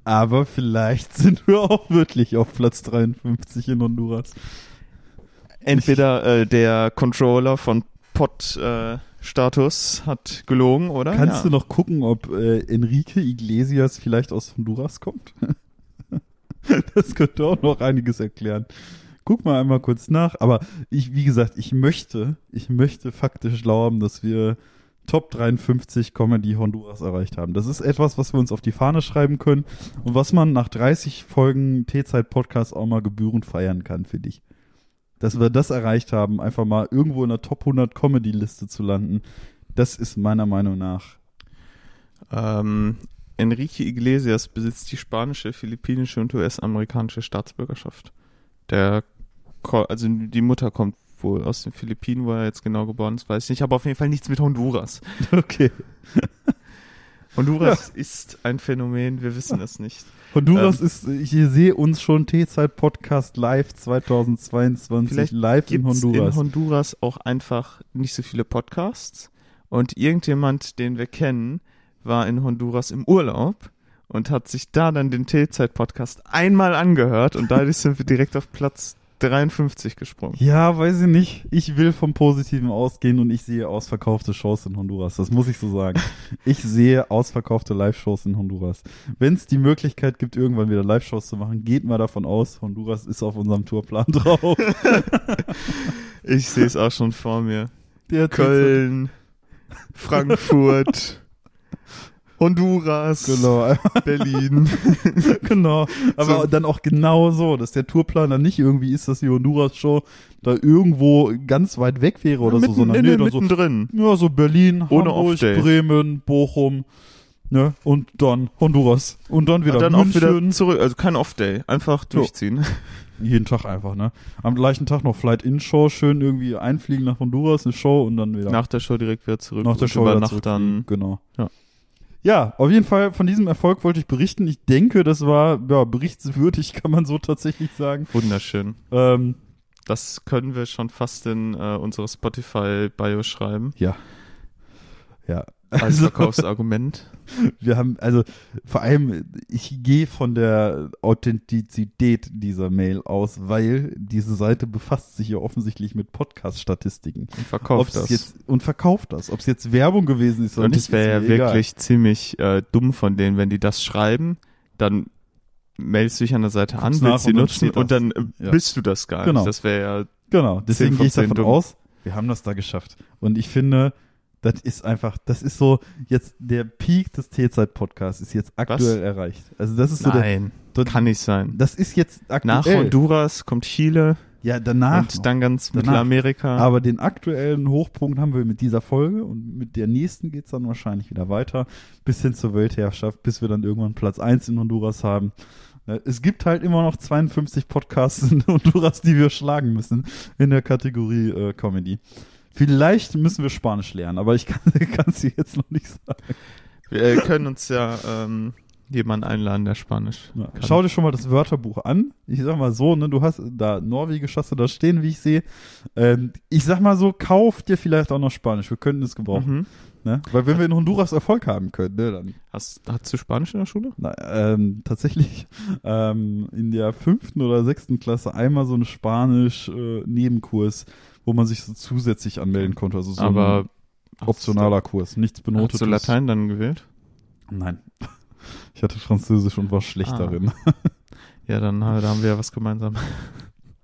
Aber vielleicht *laughs* sind wir auch wirklich auf Platz 53 in Honduras. Entweder äh, der Controller von Pod äh, Status hat gelogen, oder? Kannst ja. du noch gucken, ob äh, Enrique Iglesias vielleicht aus Honduras kommt? *laughs* das könnte auch noch einiges erklären. Guck mal einmal kurz nach. Aber ich, wie gesagt, ich möchte, ich möchte faktisch glauben, dass wir Top 53 Comedy Honduras erreicht haben. Das ist etwas, was wir uns auf die Fahne schreiben können und was man nach 30 Folgen T-Zeit Podcast auch mal gebührend feiern kann für dich. Dass wir das erreicht haben, einfach mal irgendwo in der Top 100 Comedy Liste zu landen, das ist meiner Meinung nach. Ähm, Enrique Iglesias besitzt die spanische, philippinische und US-amerikanische Staatsbürgerschaft. Der, also die Mutter kommt wohl aus den Philippinen, wo er jetzt genau geboren ist, weiß ich nicht, aber auf jeden Fall nichts mit Honduras. *laughs* Okay. *laughs* Honduras ja. ist ein Phänomen, wir wissen es nicht. Honduras ähm, ist, ich sehe uns schon T-Zeit Podcast live 2022 live in Honduras. in Honduras auch einfach nicht so viele Podcasts und irgendjemand, den wir kennen, war in Honduras im Urlaub und hat sich da dann den T-Zeit Podcast einmal angehört und dadurch sind wir direkt auf Platz 53 gesprungen. Ja, weiß ich nicht. Ich will vom Positiven ausgehen und ich sehe ausverkaufte Shows in Honduras. Das muss ich so sagen. *laughs* ich sehe ausverkaufte Live-Shows in Honduras. Wenn es die Möglichkeit gibt, irgendwann wieder Live-Shows zu machen, geht mal davon aus, Honduras ist auf unserem Tourplan drauf. *laughs* ich sehe es auch schon vor mir. Der Köln, Frankfurt. *laughs* Honduras, genau. *laughs* Berlin. *laughs* genau. Aber so. dann auch genau so, dass der Tourplaner nicht irgendwie ist, dass die Honduras-Show da irgendwo ganz weit weg wäre oder mitten, so, sondern nee, nee, so, drin. Ja, so Berlin, Ohne Hamburg, Bremen, Bochum, ne, und dann Honduras. Und dann wieder und dann München. auch wieder zurück, also kein Off-Day, einfach durchziehen. So. *laughs* Jeden Tag einfach, ne? Am gleichen Tag noch Flight-In-Show, schön irgendwie einfliegen nach Honduras, eine Show und dann wieder. Nach der Show direkt wieder zurück. Nach der Show wieder zurück, dann. Genau. Ja. Ja, auf jeden Fall von diesem Erfolg wollte ich berichten. Ich denke, das war ja, berichtswürdig, *laughs* kann man so tatsächlich sagen. Wunderschön. Ähm, das können wir schon fast in äh, unsere Spotify-Bio schreiben. Ja. Ja, als also, Verkaufsargument. Wir haben, also vor allem, ich gehe von der Authentizität dieser Mail aus, weil diese Seite befasst sich ja offensichtlich mit Podcast-Statistiken. Und verkauft das. Jetzt, und verkauft das. Ob es jetzt Werbung gewesen ist oder und nicht. Und es wäre ja wirklich ziemlich äh, dumm von denen, wenn die das schreiben, dann meldest du dich an der Seite an, willst sie nutzen und dann äh, ja. bist du das gar genau. nicht. Das wäre ja Genau, deswegen gehe ich davon dumm. aus, wir haben das da geschafft. Und ich finde, Das ist einfach, das ist so jetzt der Peak des T-Zeit-Podcasts ist jetzt aktuell erreicht. Also das ist so Nein, der, kann nicht sein. das ist jetzt aktuell. Nach Honduras kommt Chile ja, danach. und dann ganz Danach. Mittelamerika. Aber den aktuellen Hochpunkt haben wir mit dieser Folge und mit der nächsten geht's dann wahrscheinlich wieder weiter bis hin zur Weltherrschaft, bis wir dann irgendwann Platz eins in Honduras haben. Äh, Es gibt halt immer noch 52 Podcasts in *laughs* Honduras, die wir schlagen müssen in der Kategorie äh, Comedy. Vielleicht müssen wir Spanisch lernen, aber ich kann *laughs* es dir jetzt noch nicht sagen. Wir äh, können uns ja ähm, jemanden einladen, der Spanisch Ja. Schau dir schon mal das Wörterbuch an. Ich sag mal so, ne, du hast da Norwegisch hast du da stehen, wie ich sehe. Ähm, ich sag mal so, kauf dir vielleicht auch noch Spanisch. Wir könnten es gebrauchen. Mhm. Ne? Weil wenn wir in Honduras Erfolg haben können, ne, dann. Hast, hast du Spanisch in der Schule? Na, ähm, tatsächlich *laughs* ähm, in der fünften oder sechsten Klasse einmal so einen Spanisch-Nebenkurs, wo man sich so zusätzlich anmelden konnte. Also so Aber ein optionaler Kurs, nichts benotetes. hast du Latein dann gewählt? Nein. *laughs* Ich hatte Französisch und war schlecht Ah. darin. *laughs* Ja, dann äh, da haben wir ja was gemeinsam.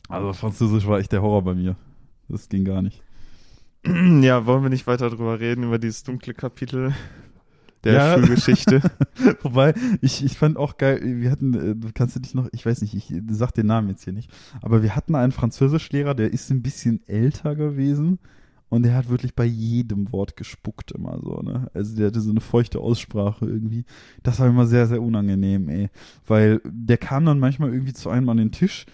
Also Französisch war echt der Horror bei mir. Das ging gar nicht. *clears throat* ja, wollen wir nicht weiter drüber reden, über dieses dunkle Kapitel der Ja. Schulgeschichte. *laughs* Wobei, ich, ich fand auch geil, wir hatten, äh, du kannst du dich noch, ich weiß nicht, ich sag den Namen jetzt hier nicht, aber wir hatten einen Französischlehrer, der ist ein bisschen älter gewesen und der hat wirklich bei jedem Wort gespuckt immer so, ne? Also der hatte so eine feuchte Aussprache irgendwie. Das war immer sehr, sehr unangenehm, ey. Weil der kam dann manchmal irgendwie zu einem an den Tisch,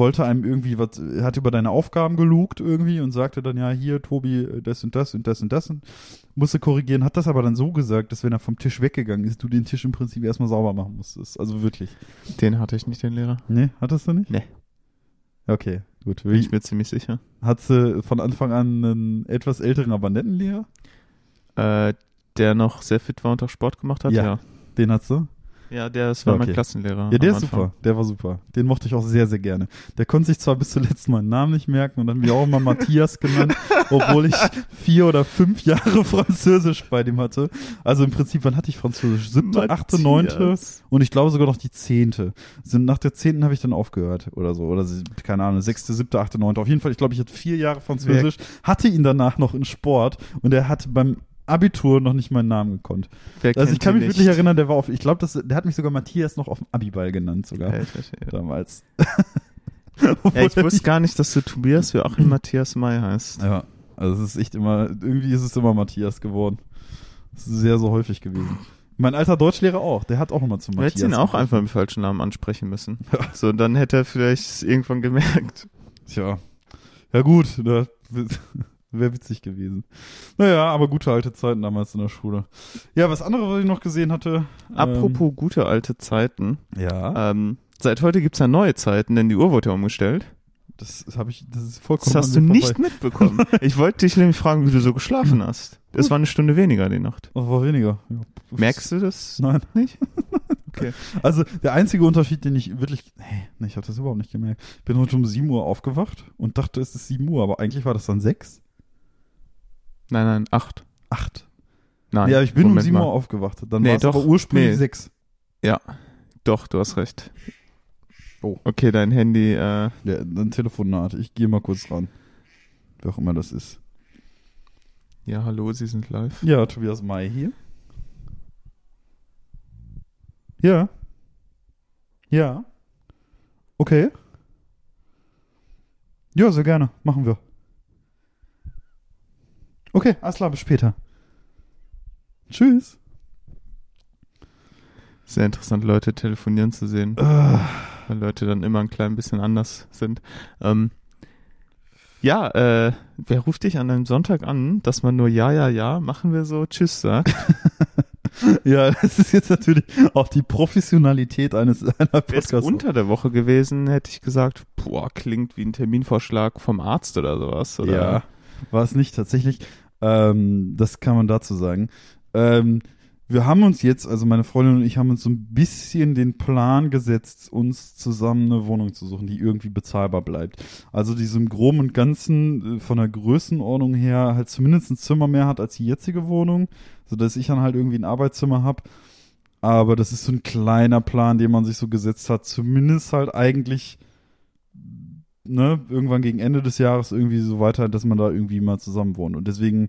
wollte einem irgendwie was, er hat über deine Aufgaben gelugt irgendwie und sagte dann, ja, hier, Tobi, das und das und das und das und musste korrigieren, hat das aber dann so gesagt, dass wenn er vom Tisch weggegangen ist, du den Tisch im Prinzip erstmal sauber machen musstest. Also wirklich. Den hatte ich nicht, den Lehrer. Nee, hattest du nicht? Nee. Okay, gut. Bin ich mir ziemlich sicher. Hat sie von Anfang an einen etwas älteren, aber netten Lehrer? Äh, der noch sehr fit war und auch Sport gemacht hat? Ja. Ja. Den hat sie? Ja, der das war Okay. mein Klassenlehrer. Ja, der ist super. Der war super. Den mochte ich auch sehr, sehr gerne. Der konnte sich zwar bis zuletzt meinen Namen nicht merken und dann mich auch immer Matthias genannt, *laughs* obwohl ich vier oder fünf Jahre *laughs* Französisch bei dem hatte. Also im Prinzip, wann hatte ich Französisch? Siebte, achte, neunte Matthias. und ich glaube sogar noch die zehnte. Sind nach der zehnten habe ich dann aufgehört oder so. Oder keine Ahnung, sechste, siebte, achte, neunte. Auf jeden Fall, ich glaube, ich hatte vier Jahre Französisch, hatte ihn danach noch in Sport und er hat beim Abitur noch nicht meinen Namen gekonnt. Wer Also ich kann mich nicht? wirklich erinnern, der war auf, ich glaube, der hat mich sogar Matthias noch auf dem Abiball genannt sogar Schwede. damals. Ja, ich *laughs* wusste gar nicht, dass du Tobias Joachim *laughs* Matthias May heißt. Ja, also es ist echt immer, irgendwie ist es immer Matthias geworden. Das ist sehr so häufig gewesen. Mein alter Deutschlehrer auch, der hat auch immer zu Du Matthias. hättest ihn auch einfach im falschen Namen ansprechen müssen. *laughs* So, dann hätte er vielleicht irgendwann gemerkt. Tja. Ja gut, ne, wäre witzig gewesen. Naja, aber gute alte Zeiten damals in der Schule. Ja, was anderes, was ich noch gesehen hatte. Apropos gute alte Zeiten. Ähm, ja, Ähm, seit heute gibt's ja neue Zeiten, denn die Uhr wurde ja umgestellt. das habe ich, das ist vollkommen Das hast du mir nicht vorbei. mitbekommen. *laughs* Ich wollte dich nämlich fragen, wie du so geschlafen hast. Es war eine Stunde weniger die Nacht. Das war weniger. Ja. Merkst du das? Nein. Nicht? *laughs* Okay. Also der einzige Unterschied, den ich wirklich, nee, nee ich habe das überhaupt nicht gemerkt. Ich bin heute um 7 Uhr aufgewacht und dachte, es ist 7 Uhr, aber eigentlich war das dann 6? Nein, nein, acht. 8. Nein. ja, ich bin um Moment 7 mal. Uhr aufgewacht. Dann Nee, war es doch. aber ursprünglich Nee. 6. Doch, du hast recht. Oh. Okay, dein Handy, äh, Ja, ein Telefonat. Ich gehe mal kurz ran. Wer auch immer das ist. ja, hallo, Sie sind live. Ja, Tobias May hier. Ja. Ja. Okay. Ja, sehr gerne. Machen wir. Okay, alles klar, bis später. Tschüss. Sehr interessant, Leute telefonieren zu sehen, Äh, weil Leute dann immer ein klein bisschen anders sind. Ähm, ja, äh, wer ruft dich an einem Sonntag an, dass man nur ja, ja, ja, machen wir so, tschüss sagt? *laughs* ja, das ist jetzt natürlich auch die Professionalität eines einer Wäre es Podcasts. unter der Woche gewesen, hätte ich gesagt, boah, klingt wie ein Terminvorschlag vom Arzt oder sowas. Oder? Ja, war es nicht tatsächlich. Ähm, das kann man dazu sagen. Ähm, wir haben uns jetzt, also meine Freundin und ich haben uns so ein bisschen den Plan gesetzt, uns zusammen eine Wohnung zu suchen, die irgendwie bezahlbar bleibt. Also die so im Groben und Ganzen äh, von der Größenordnung her halt zumindest ein Zimmer mehr hat als die jetzige Wohnung, so dass ich dann halt irgendwie ein Arbeitszimmer habe. Aber das ist so ein kleiner Plan, den man sich so gesetzt hat. Zumindest halt eigentlich ne, irgendwann gegen Ende des Jahres irgendwie so weiter, dass man da irgendwie mal zusammen wohnt. Und deswegen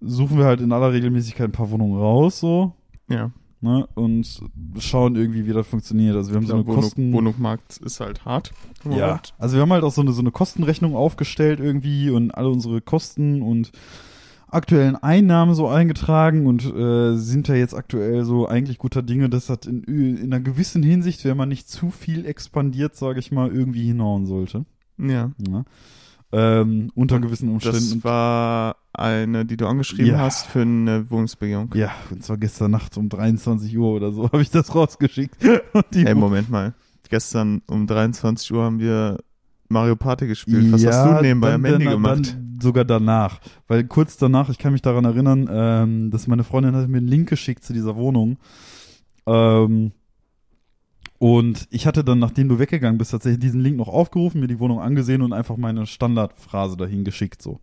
suchen wir halt in aller Regelmäßigkeit ein paar Wohnungen raus, so, Ja. ne, und schauen irgendwie, wie das funktioniert. Also wir haben so eine Wohnung, Kosten... Wohnungsmarkt ist halt hart. Ja, Moment. also wir haben halt auch so eine, so eine Kostenrechnung aufgestellt irgendwie und alle unsere Kosten und aktuellen Einnahmen so eingetragen und äh, sind da jetzt aktuell so eigentlich guter Dinge, dass das in, in einer gewissen Hinsicht, wenn man nicht zu viel expandiert, sage ich mal, irgendwie hinhauen sollte. Ja. Ja. Ähm, unter Und gewissen Umständen. Das war eine, die du angeschrieben Ja. hast für eine Wohnungsbegehung. ja, und zwar gestern Nacht um 23 Uhr oder so *laughs* habe ich das rausgeschickt. *laughs* Ey, Moment mal. Gestern um 23 Uhr haben wir Mario Party gespielt. Was hast du nebenbei am Handy gemacht? Dann sogar danach. Weil kurz danach, ich kann mich daran erinnern, ähm, dass meine Freundin hat mir einen Link geschickt zu dieser Wohnung. Ähm, und ich hatte dann, nachdem du weggegangen bist, tatsächlich diesen Link noch aufgerufen, mir die Wohnung angesehen und einfach meine Standardphrase dahin geschickt, so.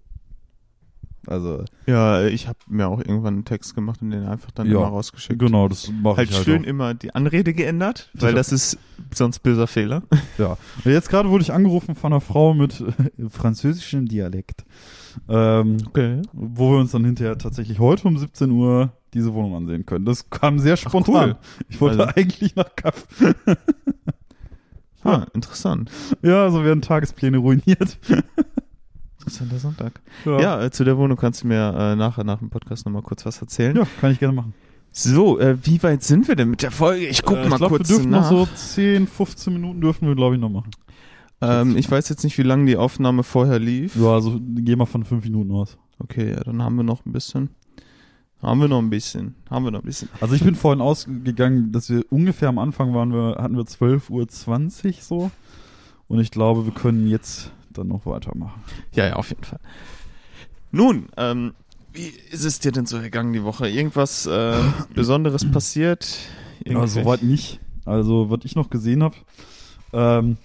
Also, Ja, ich habe mir auch irgendwann einen Text gemacht und den einfach dann Ja, immer rausgeschickt. genau, das mache Halt ich halt schön auch. immer die Anrede geändert, weil das ist sonst böser Fehler. *laughs* Ja. Und jetzt gerade wurde ich angerufen von einer Frau mit äh, französischem Dialekt. Ähm, Okay. wo wir uns dann hinterher tatsächlich heute um 17 Uhr diese Wohnung ansehen können. Das kam sehr spontan. cool. Ich wollte Also- eigentlich nach Kaff. Ah, *laughs* interessant. Ja, also werden Tagespläne ruiniert. *laughs* Interessanter Sonntag. Ja, äh, zu der Wohnung kannst du mir äh, nachher nach dem Podcast nochmal kurz was erzählen. ja, kann ich gerne machen. So, äh, wie weit sind wir denn mit der Folge? Ich guck Äh, mal ich glaub, kurz wir dürfen nach. noch so 10, 15 Minuten dürfen wir, glaube ich, noch machen. ähm, ich weiß jetzt nicht, wie lange die Aufnahme vorher lief. Ja, also geh mal von 5 Minuten aus. Okay, ja, dann haben wir noch ein bisschen. Haben wir noch ein bisschen. Haben wir noch ein bisschen. Also ich bin vorhin ausgegangen, dass wir ungefähr am Anfang waren wir, hatten wir 12.20 Uhr so. Und ich glaube, wir können jetzt dann noch weitermachen. Ja, ja, auf jeden Fall. Nun, ähm, wie ist es dir denn so ergangen die Woche? Irgendwas äh, *clears throat* Besonderes passiert? Ja, Irgendwelche- soweit nicht. Also, was ich noch gesehen habe, ähm,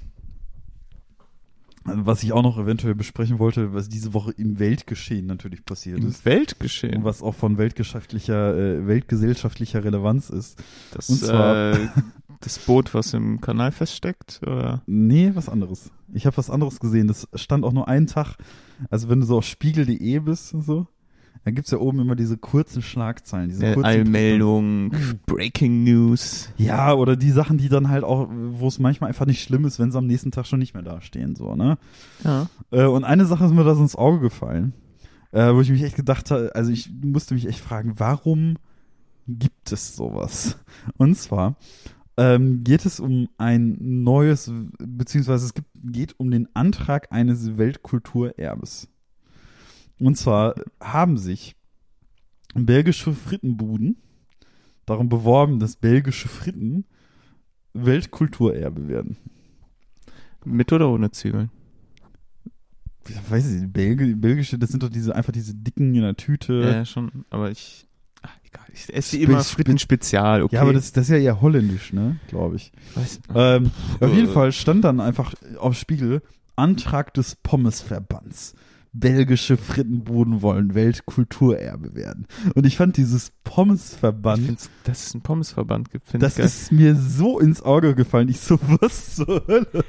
was ich auch noch eventuell besprechen wollte, was diese Woche im Weltgeschehen natürlich passiert im ist. Weltgeschehen. Und was auch von weltgeschaftlicher, äh, weltgesellschaftlicher Relevanz ist. das, und zwar- äh, *laughs* das Boot, was im Kanal feststeckt? Oder? Nee, was anderes. Ich habe was anderes gesehen. Das stand auch nur einen Tag. Also wenn du so auf spiegel.de bist und so, dann gibt's ja oben immer diese kurzen Schlagzeilen. Diese Äh, kurzen Eilmeldung, *clears throat* Breaking News. Ja, oder die Sachen, die dann halt auch, wo es manchmal einfach nicht schlimm ist, wenn sie am nächsten Tag schon nicht mehr dastehen, so, ne? Ja. Äh, und eine Sache ist mir da so ins Auge gefallen, äh, wo ich mich echt gedacht habe, also ich musste mich echt fragen, warum gibt es sowas? Und zwar ähm, geht es um ein neues, beziehungsweise es gibt, geht um den Antrag eines Weltkulturerbes. Und zwar haben sich belgische Frittenbuden darum beworben, dass belgische Fritten Weltkulturerbe werden. Mit oder ohne Zwiebeln? Ich weiß nicht, Belgi belgische, das sind doch diese, einfach diese dicken in der Tüte. Ja, ja, schon. Aber ich. Ach, egal. Ich esse Spe- immer Spe- Fritten spezial, okay. Ja, aber das, das ist ja eher holländisch, ne, glaube ich. Weiß, Ähm, auf jeden. Fall stand dann einfach auf Spiegel Antrag des Pommesverbands. Belgische Frittenbuden wollen Weltkulturerbe werden. Und ich fand dieses ich Pommesverband, find's, dass es einen Pommesverband gibt, finde ich das geil. ist mir so ins Auge gefallen. Ich so, was zur Hölle?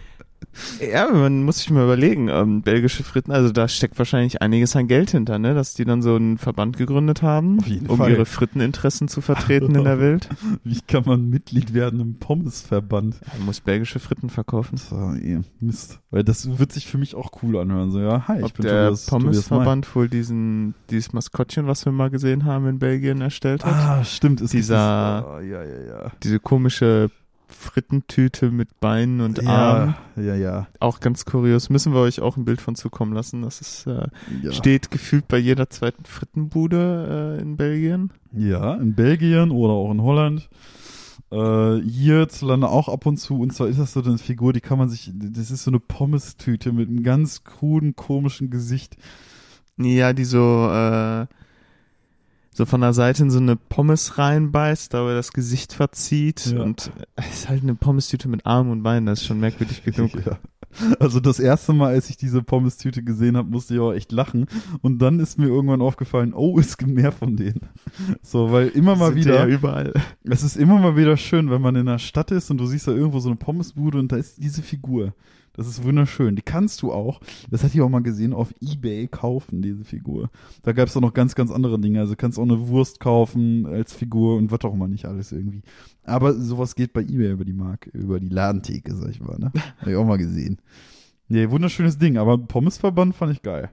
Ja, man muss sich mal überlegen, ähm, belgische Fritten, also da steckt wahrscheinlich einiges an Geld hinter, ne, dass die dann so einen Verband gegründet haben, um Fall. ihre Fritteninteressen zu vertreten in der Welt. *laughs* Wie kann man Mitglied werden im Pommesverband? Man muss belgische Fritten verkaufen. So, eh, Mist. Weil das wird sich für mich auch cool anhören. So, ja, hi, ich Ob bin der Tobias, Tobias. Pommesverband wohl diesen, dieses Maskottchen, was wir mal gesehen haben in Belgien, erstellt hat. Ah, stimmt. Es Dieser- das- ah, ja, ja, ja. Diese komische Frittentüte mit Beinen und Armen. Ja, ja, ja. Auch ganz kurios. Müssen wir euch auch ein Bild von zukommen lassen. Das ist, äh, ja. steht gefühlt bei jeder zweiten Frittenbude äh, in Belgien. Ja, in Belgien oder auch in Holland. Äh, hierzulande auch ab und zu. Und zwar ist das so eine Figur, die kann man sich, das ist so eine Pommes-Tüte mit einem ganz kruden, komischen Gesicht. Ja, die so, äh, so von der Seite in so eine Pommes reinbeißt, aber das Gesicht verzieht Ja. und es ist halt eine Pommes-Tüte mit Armen und Beinen, das ist schon merkwürdig *laughs* genug. Ja. Also das erste Mal, als ich diese Pommes-Tüte gesehen habe, musste ich auch echt lachen. Und dann ist mir irgendwann aufgefallen, oh, es gibt mehr von denen. So, weil immer mal Sind wieder, Ja überall. es ist immer mal wieder schön, wenn man in einer Stadt ist und du siehst da irgendwo so eine Pommesbude und da ist diese Figur Das ist wunderschön. Die kannst du auch, das hatte ich auch mal gesehen, auf Ebay kaufen, diese Figur. Da gab es auch noch ganz, ganz andere Dinge. Also kannst auch eine Wurst kaufen als Figur und was auch immer nicht alles irgendwie. Aber sowas geht bei Ebay über die Mark, über die Ladentheke, sag ich mal, ne? *laughs* Hab ich auch mal gesehen. Nee, wunderschönes Ding, aber Pommesverband fand ich geil.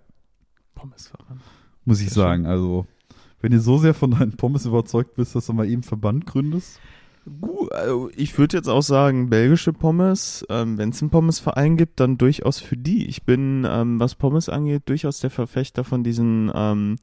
Pommesverband. Muss ich Sehr sagen. Also, wenn ihr so sehr von deinen Pommes überzeugt bist, dass du mal eben Verband gründest. Gut, also ich würde jetzt auch sagen, belgische Pommes, ähm, wenn es einen Pommesverein gibt, dann durchaus für die. Ich bin, ähm, was Pommes angeht, durchaus der Verfechter von diesen ähm,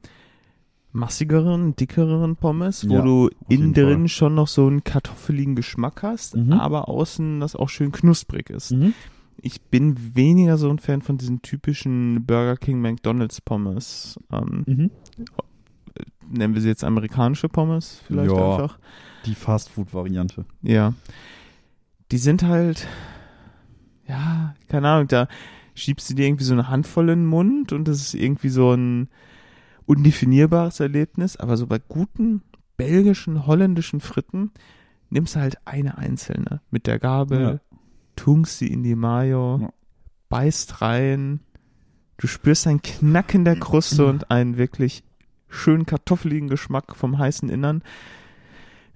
massigeren, dickeren Pommes, wo Ja, du innen drin Fall. schon noch so einen kartoffeligen Geschmack hast, Mhm. aber außen das auch schön knusprig ist. Mhm. Ich bin weniger so ein Fan von diesen typischen Burger King McDonalds Pommes. Ähm, Mhm. Nennen wir sie jetzt amerikanische Pommes vielleicht Ja. einfach. Die Fastfood-Variante. Ja. Die sind halt, ja, keine Ahnung, da schiebst du dir irgendwie so eine Handvoll in den Mund und das ist irgendwie so ein undefinierbares Erlebnis, aber so bei guten belgischen, holländischen Fritten nimmst du halt eine einzelne mit der Gabel, Ja. tunkst sie in die Mayo, Ja. beißt rein, du spürst ein Knacken der Kruste *clears throat* und einen wirklich schönen kartoffeligen Geschmack vom heißen Innern.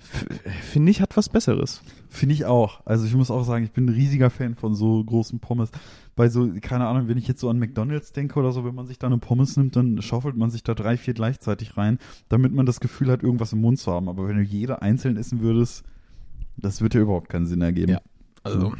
Finde ich, hat was Besseres. Finde ich auch. Also ich muss auch sagen, ich bin ein riesiger Fan von so großen Pommes. Bei so, keine Ahnung, wenn ich jetzt so an McDonalds denke oder so, wenn man sich da eine Pommes nimmt, dann schaufelt man sich da drei, vier gleichzeitig rein, damit man das Gefühl hat, irgendwas im Mund zu haben. Aber wenn du jede einzeln essen würdest, das würde ja überhaupt keinen Sinn ergeben. Ja. Also,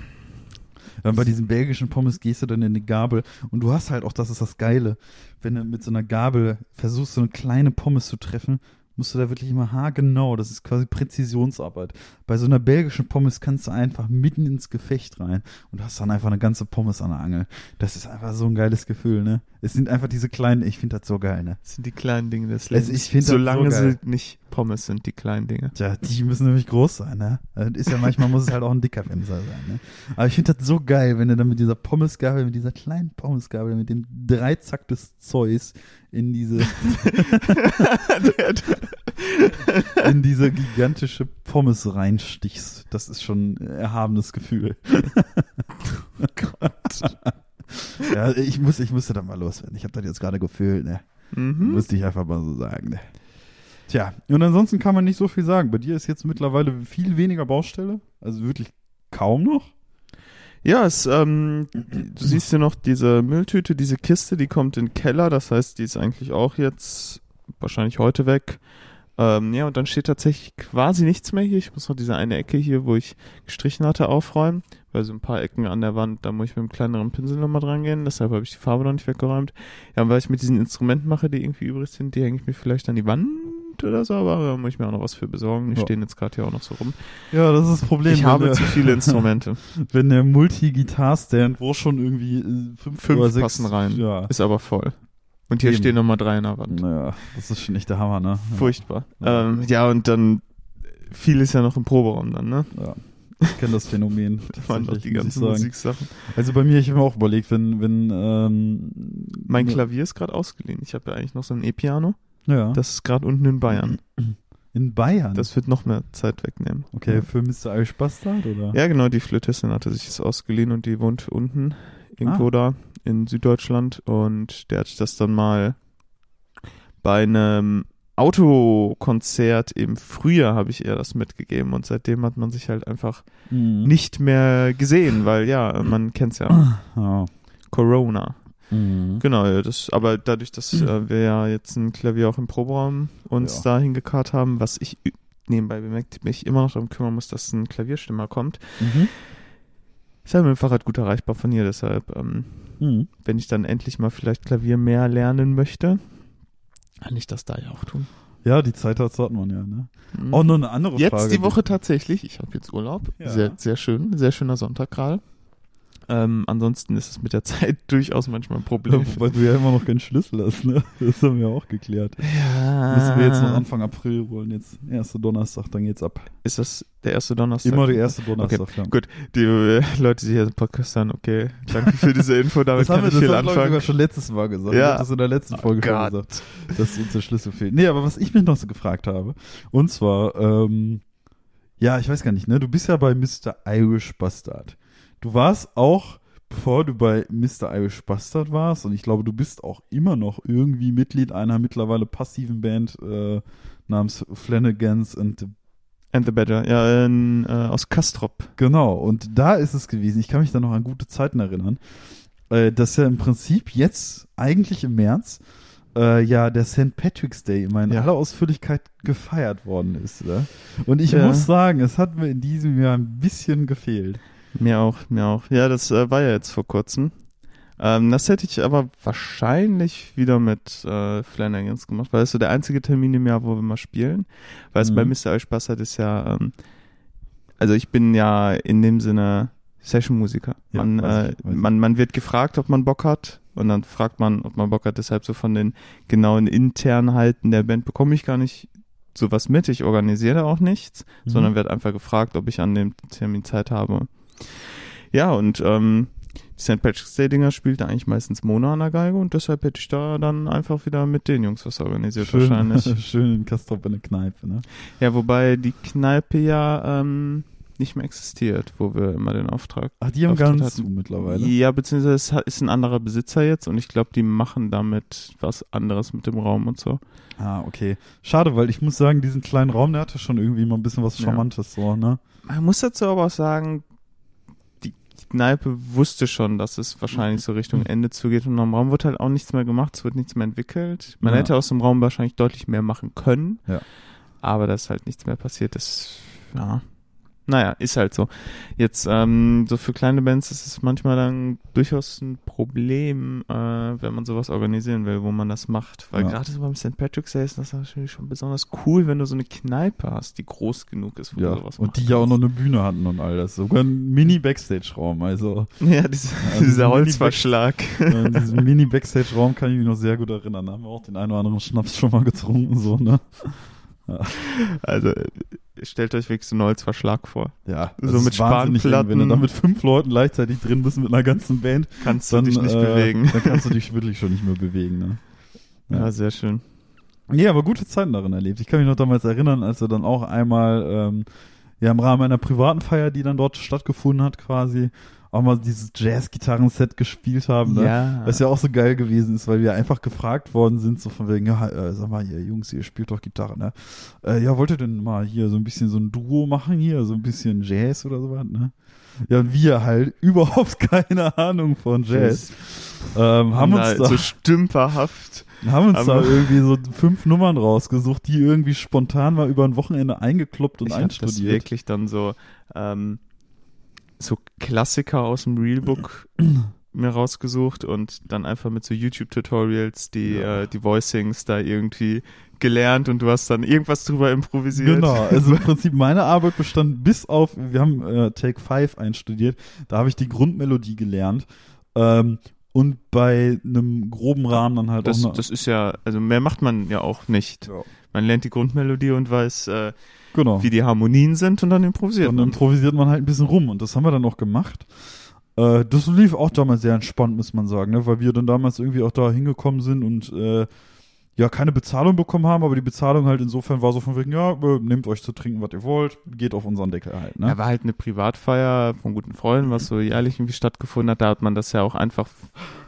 Dann bei diesen belgischen Pommes gehst du dann in die Gabel und du hast halt auch, das ist das Geile, wenn du mit so einer Gabel versuchst, so eine kleine Pommes zu treffen, musst du da wirklich immer haargenau, das ist quasi Präzisionsarbeit. Bei so einer belgischen Pommes kannst du einfach mitten ins Gefecht rein und hast dann einfach eine ganze Pommes an der Angel. Das ist einfach so ein geiles Gefühl, ne? Es sind einfach diese kleinen, ich finde das so geil, ne? das sind die kleinen Dinge des Also Lebens. ich find das Solange so geil. sie nicht Pommes sind, die kleinen Dinge. Tja, die müssen nämlich groß sein, ne? Also das ist ja manchmal muss es halt auch ein dicker Fenster sein, ne? Aber ich finde das so geil, wenn du dann mit dieser Pommesgabel, mit dieser kleinen Pommesgabel, mit dem Dreizack des Zeus in diese, *laughs* in diese gigantische Pommes reinstichst. Das ist schon ein erhabenes Gefühl. Ja, ich muss, ich musste da mal loswerden. Ich habe das jetzt gerade gefühlt, ne? mhm. Müsste ich einfach mal so sagen. Ne? Tja, und ansonsten kann man nicht so viel sagen. Bei dir ist jetzt mittlerweile viel weniger Baustelle. Also wirklich kaum noch. Ja, es, ähm, du *clears throat* siehst ja noch diese Mülltüte, diese Kiste, die kommt in den Keller. Das heißt, die ist eigentlich auch jetzt wahrscheinlich heute weg. Ähm, ja, und dann steht tatsächlich quasi nichts mehr hier. Ich muss noch diese eine Ecke hier, wo ich gestrichen hatte, aufräumen. Weil so ein paar Ecken an der Wand, da muss ich mit einem kleineren Pinsel nochmal dran gehen. Deshalb habe ich die Farbe noch nicht weggeräumt. Ja, und weil ich mit diesen Instrumenten mache, die irgendwie übrig sind, die hänge ich mir vielleicht an die Wand oder so, aber da muss ich mir auch noch was für besorgen. Die Ja. stehen jetzt gerade hier auch noch so rum. Ja, das ist das Problem. ich habe der, zu viele *laughs* Instrumente. Wenn der Multi-Gitar-Stand, wo schon irgendwie äh, fünf, Fünf oder sechs passen rein. Ja. Ist aber voll. Und hier Eben. stehen nochmal drei in der Wand. Naja, das ist schon echt der Hammer, ne? Furchtbar. Ja. Ähm, ja, und dann viel ist ja noch im Proberaum dann, ne? Ja. Ich kenne das Phänomen. *laughs* Da waren doch die ganzen. Musiksachen. Also bei mir, ich habe mir auch überlegt, wenn, wenn, ähm, Mein ne- Klavier ist gerade ausgeliehen. Ich habe ja eigentlich noch so ein E-Piano. Ja. Das ist gerade unten in Bayern. in Bayern. Das wird noch mehr Zeit wegnehmen. okay, für Mr. Irish Bastard, oder? Ja, genau, die Flötistin hatte sich das ausgeliehen und die wohnt unten irgendwo Ah. da in Süddeutschland und der hat das dann mal bei einem Autokonzert im Frühjahr habe ich ihr das mitgegeben und seitdem hat man sich halt einfach Mhm. nicht mehr gesehen, weil ja, man kennt's ja. Ja. Corona. Mhm. Genau, ja, das, aber dadurch, dass äh, wir ja jetzt ein Klavier auch im Proberaum uns Ja. da hingekarrt haben, was ich nebenbei bemerkt, mich immer noch darum kümmern muss, dass ein Klavierstimmer kommt, Mhm. ist halt mit dem Fahrrad gut erreichbar von hier. Deshalb, ähm, Mhm. wenn ich dann endlich mal vielleicht Klavier mehr lernen möchte, kann ich das da ja auch tun. Ja, die Zeit hat hat man ja, ne? Mhm. Auch noch eine andere Jetzt Frage. die Woche tatsächlich. Ich habe jetzt Urlaub. Ja. Sehr, sehr schön. Sehr schöner Sonntag gerade. Ähm, ansonsten ist es mit der *laughs* Zeit durchaus manchmal ein Problem. *laughs* Weil du ja immer noch keinen Schlüssel hast, ne? Das haben wir auch geklärt. Ja. Müssen wir jetzt noch Anfang April holen. Jetzt erste Donnerstag, dann geht's ab. Ist das der erste Donnerstag? Immer der erste Donnerstag. ja. Gut, die äh, Leute, die hier den Podcast hören, okay, danke für diese Info, *laughs* damit Das haben kann wir ich das viel haben anfangen. sogar schon letztes Mal gesagt. Ja. Ich das in der letzten Oh Folge schon Gott. gesagt, dass uns der Schlüssel fehlt. Nee, aber was ich mich noch so gefragt habe, und zwar, ähm, ja, ich weiß gar nicht, ne? Du bist ja bei Mr. Irish Bastard. Du warst auch bevor du bei Mr. Irish Bastard warst, und ich glaube, du bist auch immer noch irgendwie Mitglied einer mittlerweile passiven Band äh, namens Flanagans and the And the Badger, ja, in, äh, aus Kastrop. Genau, und da ist es gewesen, ich kann mich da noch an gute Zeiten erinnern, äh, dass ja im Prinzip jetzt, eigentlich im März, äh, ja der St. Patrick's Day in meiner Ja. aller Ausführlichkeit gefeiert worden ist. Ne? Und ich Ja. muss sagen, es hat mir in diesem Jahr ein bisschen gefehlt. Mir auch, mir auch. Ja, das äh, war ja jetzt vor kurzem. Ähm, das hätte ich aber wahrscheinlich wieder mit äh, Flanagans gemacht, weil das so der einzige Termin im Jahr, wo wir mal spielen. Weil es Mhm. bei Mr. Eichbassert ist ja, ähm, also ich bin ja in dem Sinne Session-Musiker. Ja, man, äh, man, man wird gefragt, ob man Bock hat. Und dann fragt man, ob man Bock hat. Deshalb so von den genauen Internheiten der Band bekomme ich gar nicht sowas mit. Ich organisiere auch nichts Mhm. sondern werde einfach gefragt, ob ich an dem Termin Zeit habe. Ja, und ähm, die St. Patrick's Day Dinger spielt eigentlich meistens Mona an der Geige und deshalb hätte ich da dann einfach wieder mit den Jungs was organisiert Schön, wahrscheinlich. *laughs* schön in Kastrop in der Kneipe, ne? ja, wobei die Kneipe ja ähm, nicht mehr existiert, wo wir immer den Auftrag. Ach, die haben Auftritt ganz hatten. zu mittlerweile. Ja, beziehungsweise es ist ein anderer Besitzer jetzt und ich glaube, die machen damit was anderes mit dem Raum und so. Ah, okay. Schade, weil ich muss sagen, diesen kleinen Raum, der hatte schon irgendwie mal ein bisschen was Ja. Charmantes, so, ne? Man muss dazu aber auch sagen, Kneipe wusste schon, dass es wahrscheinlich so Richtung Ende zugeht und am Raum wird halt auch nichts mehr gemacht, es wird nichts mehr entwickelt. Man Ja. hätte aus dem Raum wahrscheinlich deutlich mehr machen können, Ja. aber da ist halt nichts mehr passiert. Das, ja, naja, ist halt so. Jetzt, ähm, so für kleine Bands ist es manchmal dann durchaus ein Problem, äh, wenn man sowas organisieren will, wo man das macht. Weil Ja. gerade so beim St. Patrick's Day ist das natürlich schon besonders cool, wenn du so eine Kneipe hast, die groß genug ist, wo Ja, du sowas und die ja auch noch eine Bühne hatten und all das. Sogar ein Mini-Backstage-Raum. Also *laughs* Ja, diese, Also dieser Mini- Holzverschlag. an diesen *laughs* Mini-Backstage-Raum kann ich mich noch sehr gut erinnern. Da haben wir auch den einen oder anderen Schnaps schon mal getrunken, so, ne? *laughs* Also stellt euch wirklich so einen Holzverschlag vor. Ja, So das mit ist. Spanplatten. Wenn du da mit fünf Leuten gleichzeitig drin bist mit einer ganzen Band, Kannst dann, du dich nicht äh, bewegen. dann kannst du dich wirklich schon nicht mehr bewegen, ne? Ja. Ja. sehr schön. Nee, aber gute Zeiten darin erlebt. Ich kann mich noch damals erinnern, als wir dann auch einmal, ähm, ja, im Rahmen einer privaten Feier, die dann dort stattgefunden hat, quasi, auch mal dieses Jazz-Gitarren-Set gespielt haben. Ne? Ja. Was ja auch so geil gewesen ist, weil wir einfach gefragt worden sind, so von wegen, ja, äh, sag mal, ihr Jungs, ihr spielt doch Gitarre, ne? Äh, ja, wollt ihr denn mal hier so ein bisschen so ein Duo machen hier, so ein bisschen Jazz oder sowas, ne? Ja, und wir halt *laughs* überhaupt keine Ahnung von Jazz. Ähm, haben uns da, so stümperhaft. haben uns da aber- irgendwie so fünf Nummern rausgesucht, die irgendwie spontan mal über ein Wochenende eingekloppt und ich habe das einstudiert. wirklich dann so, ähm, so Klassiker aus dem Realbook *clears throat* mir rausgesucht und dann einfach mit so YouTube-Tutorials die, Ja. äh, die Voicings da irgendwie gelernt und du hast dann irgendwas drüber improvisiert. Genau, also im *laughs* Prinzip meine Arbeit bestand bis auf, wir haben äh, Take 5 einstudiert, da habe ich die Grundmelodie gelernt ähm, und bei einem groben Rahmen dann halt Das, auch noch, das ist ja, also mehr macht man ja auch nicht. Ja. Man lernt die Grundmelodie und weiß, äh, genau. wie die Harmonien sind und dann improvisiert Dann man. improvisiert man halt ein bisschen rum und das haben wir dann auch gemacht. Äh, das lief auch damals sehr entspannt, muss man sagen, ne? weil wir dann damals irgendwie auch da hingekommen sind und äh, ja keine Bezahlung bekommen haben, aber die Bezahlung halt insofern war so von wegen, ja, äh, nehmt euch zu trinken, was ihr wollt, geht auf unseren Deckel halt. Ne? Ja, war halt eine Privatfeier von guten Freunden, was so jährlich irgendwie stattgefunden hat. Da hat man das ja auch einfach,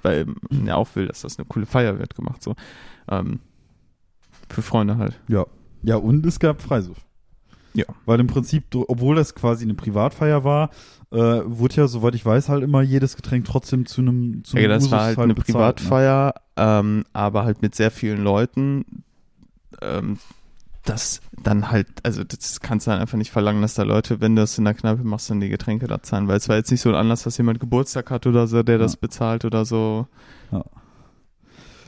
weil man ja auch will, dass das eine coole Feier wird gemacht. So ähm, für Freunde halt. Ja. Ja, und es gab Freisuff. Ja. Weil im Prinzip, obwohl das quasi eine Privatfeier war, äh, wurde ja, soweit ich weiß, halt immer jedes Getränk trotzdem zu einem zu Ja, einem das Usus war halt eine bezahlt, ne? Privatfeier, ähm, aber halt mit sehr vielen Leuten. Ähm, das dann halt, also das kannst du dann einfach nicht verlangen, dass da Leute, wenn du das in der Kneipe machst, dann die Getränke da zahlen, weil es war jetzt nicht so ein Anlass, dass jemand Geburtstag hat oder so, der das Ja. bezahlt oder so. Ja,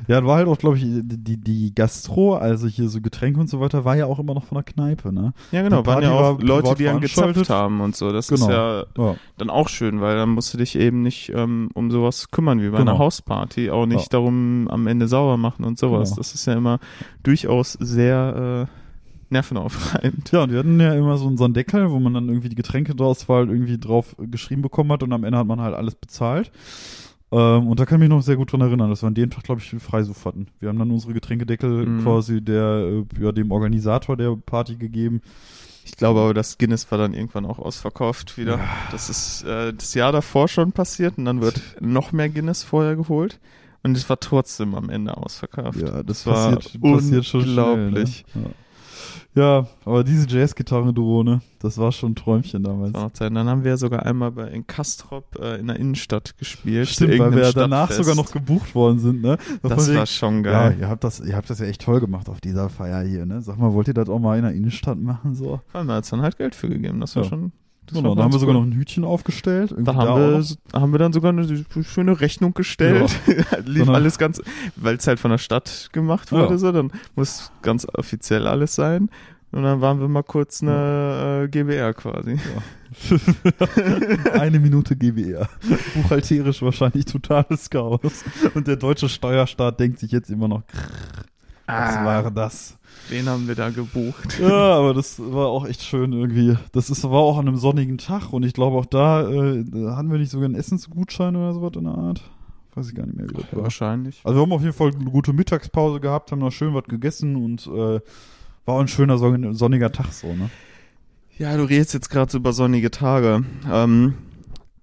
da war halt auch, glaube ich, die, die, Gastro, also hier so Getränke und so weiter, war ja auch immer noch von der Kneipe, ne? Ja, genau, Die waren ja auch war Leute, die einen veranstaltet. gezapft haben und so. Das Genau. ist ja Ja. dann auch schön, weil dann musst du dich eben nicht ähm, um sowas kümmern wie bei Genau. einer Hausparty, auch nicht Ja. darum am Ende sauer machen und sowas. Genau. Das ist ja immer durchaus sehr äh, nervenaufreibend. Ja, und wir hatten ja immer so unseren Deckel, wo man dann irgendwie die Getränkeauswahl irgendwie drauf geschrieben bekommen hat und am Ende hat man halt alles bezahlt. Ähm, und da kann ich mich noch sehr gut dran erinnern, dass wir an dem Tag, glaube ich, Freisuff hatten. Wir haben dann unsere Getränkedeckel Mhm. quasi der, äh, ja, dem Organisator der Party gegeben. Ich glaube aber, das Guinness war dann irgendwann auch ausverkauft wieder. Ja. Das ist äh, das Jahr davor schon passiert und dann wird noch mehr Guinness vorher geholt. Und es war trotzdem am Ende ausverkauft. Ja, das war passiert, passiert schon unglaublich. Schnell, ne? ja. Ja, aber diese Jazz-Gitarren-Duo, ne, das war schon ein Träumchen damals. Das. Dann haben wir sogar einmal bei, in Kastrop äh, in der Innenstadt gespielt. Stimmt, weil wir ja danach sogar noch gebucht worden sind, ne? Das Von war wegen- schon Ja, geil. ihr habt das, ihr habt das ja echt toll gemacht auf dieser Feier hier, ne? Sag mal, wollt ihr das auch mal in der Innenstadt machen, so? Vor allem hat es dann halt Geld für gegeben. Das war Ja. schon. Das Genau, da haben wir sogar cool. noch ein Hütchen aufgestellt. irgendwie Da haben, auch wir, noch. da haben wir dann sogar eine schöne Rechnung gestellt. *laughs* Lief Sondern- alles ganz, weil es halt von der Stadt gemacht wurde, Ja. so, dann muss ganz offiziell alles sein. Und dann waren wir mal kurz eine äh, GBR quasi. *laughs* Eine Minute GBR. Buchhalterisch wahrscheinlich totales Chaos. Und der deutsche Steuerstaat denkt sich jetzt immer noch, was Ah. war das? Wen haben wir da gebucht? Ja, aber das war auch echt schön irgendwie. Das ist, war auch an einem sonnigen Tag und ich glaube auch da äh, hatten wir nicht sogar einen Essensgutschein oder sowas in der Art. Weiß ich gar nicht mehr, wie das war. Wahrscheinlich. Also wir haben auf jeden Fall eine gute Mittagspause gehabt, haben noch schön was gegessen und äh, war auch ein schöner son- sonniger Tag so, ne? Ja, du redest jetzt gerade so über sonnige Tage. Ähm,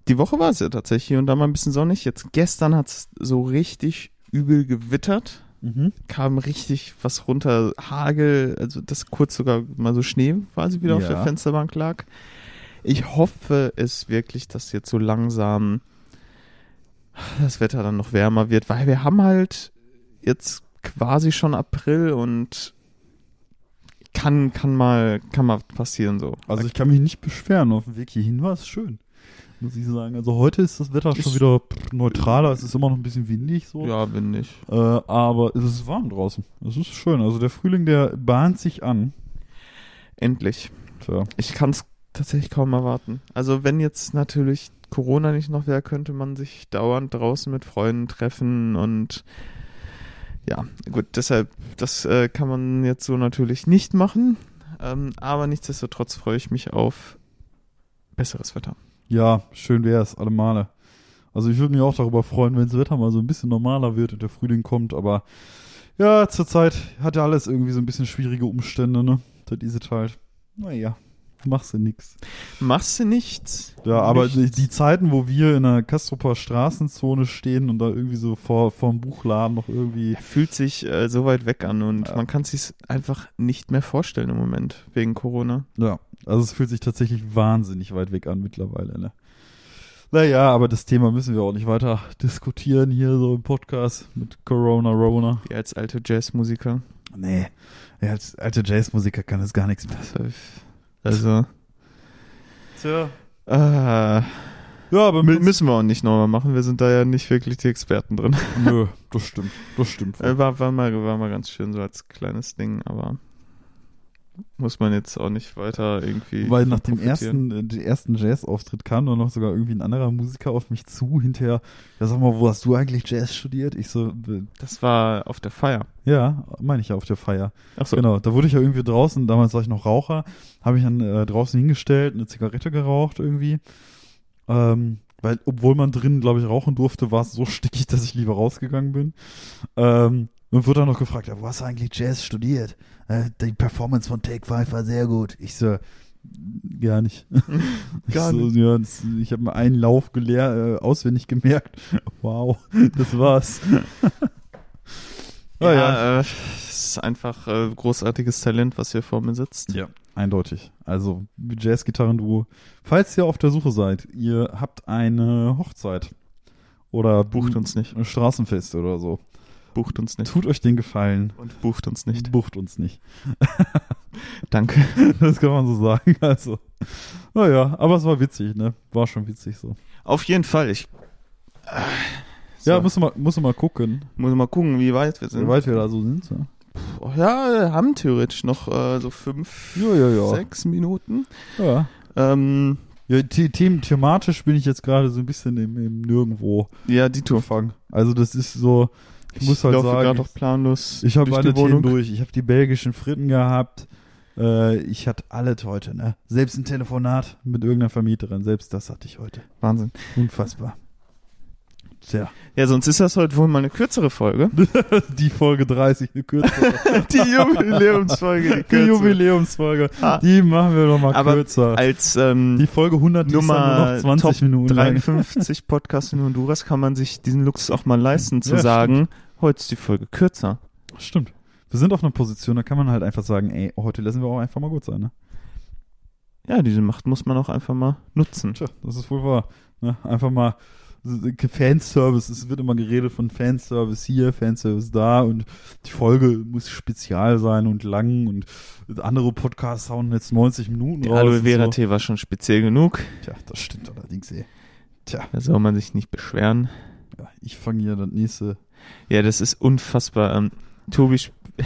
die Woche war es ja tatsächlich hier und da mal ein bisschen sonnig. Jetzt gestern hat es so richtig übel gewittert. Mhm. kam richtig was runter, Hagel, also das kurz sogar mal so Schnee quasi wieder auf Ja. der Fensterbank lag. Ich hoffe es wirklich, dass jetzt so langsam das Wetter dann noch wärmer wird, weil wir haben halt jetzt quasi schon April und kann, kann mal, kann mal passieren so. Also ich kann mich nicht beschweren, auf dem Weg hierhin war es schön. Muss ich sagen. Also heute ist das Wetter schon Ist- wieder neutraler, es ist immer noch ein bisschen windig so. ja, ich. Äh, aber es ist warm draußen. Es ist schön. Also der Frühling, der bahnt sich an. Endlich. Tja. Ich kann es tatsächlich kaum erwarten. Also wenn jetzt natürlich Corona nicht noch wäre, könnte man sich dauernd draußen mit Freunden treffen und ja, gut, deshalb, das äh, kann man jetzt so natürlich nicht machen. Ähm, aber nichtsdestotrotz freue ich mich auf besseres Wetter. Ja, schön wär's, alle Male. Also ich würde mich auch darüber freuen, wenn das Wetter mal so ein bisschen normaler wird und der Frühling kommt, aber ja, zurzeit hat ja alles irgendwie so ein bisschen schwierige Umstände, ne? Das ist es halt. Naja, machst du nix. Machst du nichts? Ja, aber die, Nichts. die Zeiten, wo wir in der Kastroper Straßenzone stehen und da irgendwie so vor vorm Buchladen noch irgendwie. Fühlt sich äh, so weit weg an und Ja. man kann sich einfach nicht mehr vorstellen im Moment wegen Corona. Ja, also es fühlt sich tatsächlich wahnsinnig weit weg an mittlerweile, ne? Naja, aber das Thema müssen wir auch nicht weiter diskutieren hier so im Podcast mit Corona, Rona. Wie als alte Jazzmusiker. Nee, ja, als alter Jazzmusiker kann es gar nichts mehr. Also, Tja. äh, Ja, aber mü- müssen wir auch nicht nochmal machen. Wir sind da ja nicht wirklich die Experten drin. Nö, das stimmt, das stimmt. Äh, war, war, mal, war mal ganz schön so als kleines Ding, aber muss man jetzt auch nicht weiter irgendwie. Weil nach dem ersten, äh, ersten Jazz-Auftritt kam dann noch sogar irgendwie ein anderer Musiker auf mich zu, hinterher, ja sag mal, wo hast du eigentlich Jazz studiert? Ich so, äh, Das war auf der Feier. ja, meine ich ja auf der Feier. Achso. Genau, da wurde ich ja irgendwie draußen, damals war ich noch Raucher, habe ich dann äh, draußen hingestellt, eine Zigarette geraucht irgendwie. Ähm, weil, obwohl man drinnen, glaube ich, rauchen durfte, war es so stickig, *laughs* dass ich lieber rausgegangen bin. Ähm, und wurde dann noch gefragt, ja, wo hast du eigentlich Jazz studiert? Äh, die Performance von Take Five war sehr gut. Ich so, gar nicht. *laughs* Ich Gar so, nicht. Ja, das, ich habe mir einen Lauf gelehr, äh, auswendig gemerkt. *laughs* Wow, das war's. *laughs* Ja, Ah, ja. Äh, es ist einfach äh, großartiges Talent, was hier vor mir sitzt. Ja, eindeutig. Also Jazz-Gitarren-Duo. Falls ihr auf der Suche seid, ihr habt eine Hochzeit oder Bucht uns nicht. ein Straßenfest oder so. Bucht uns nicht. Tut euch den Gefallen. Und bucht uns nicht. Bucht uns nicht. *laughs* Danke. *laughs* Das kann man so sagen. Also, naja, aber es war witzig, ne? War schon witzig so. Auf jeden Fall. Ich äh, Ja, so, muss mal, muss mal gucken, muss mal gucken, wie weit wir wie sind. weit wir da so sind. Ja, Oh, ja, haben theoretisch noch äh, so fünf, ja, ja. ja. sechs Minuten. ja. Ähm, ja the them thematisch bin ich jetzt gerade so ein bisschen im, im Nirgendwo ja, die Tour. gefangen. Also das ist so, ich, muss halt laufe sagen, gerade auch planlos. Ich habe alle. Themen durch. Ich habe die belgischen Fritten gehabt. Äh, ich hatte alles heute, ne? Selbst ein Telefonat mit irgendeiner Vermieterin. Selbst das hatte ich heute. Wahnsinn. Unfassbar. Tja, Ja, sonst ist das heute wohl mal eine kürzere Folge. *laughs* die Folge 30, eine kürzere. *laughs* Die Jubiläumsfolge, die *laughs* die kürzere. Jubiläumsfolge, Ah. die machen wir noch mal Aber kürzer. Als ähm, Die Folge 100 die ist dann nur Nummer noch 20 Top Minuten lang. 53 Podcast in Honduras kann man sich diesen Luxus auch mal leisten, zu Ja, sagen, heute ist die Folge kürzer. Stimmt. Wir sind auf einer Position, da kann man halt einfach sagen, ey, heute lassen wir auch einfach mal gut sein, ne? Ja, diese Macht muss man auch einfach mal nutzen. Tja, das ist wohl wahr. Ne? Einfach mal Fanservice, es wird immer geredet von Fanservice hier, Fanservice da und die Folge muss spezial sein und lang und andere Podcasts hauen jetzt 90 Minuten Die raus. Aloe Vera so. Tee war schon speziell genug. Tja, das stimmt allerdings, ey. Tja, Da soll man sich nicht beschweren. ja, ich fange hier das nächste. Ja, das ist unfassbar. Ähm, Tobi, *laughs*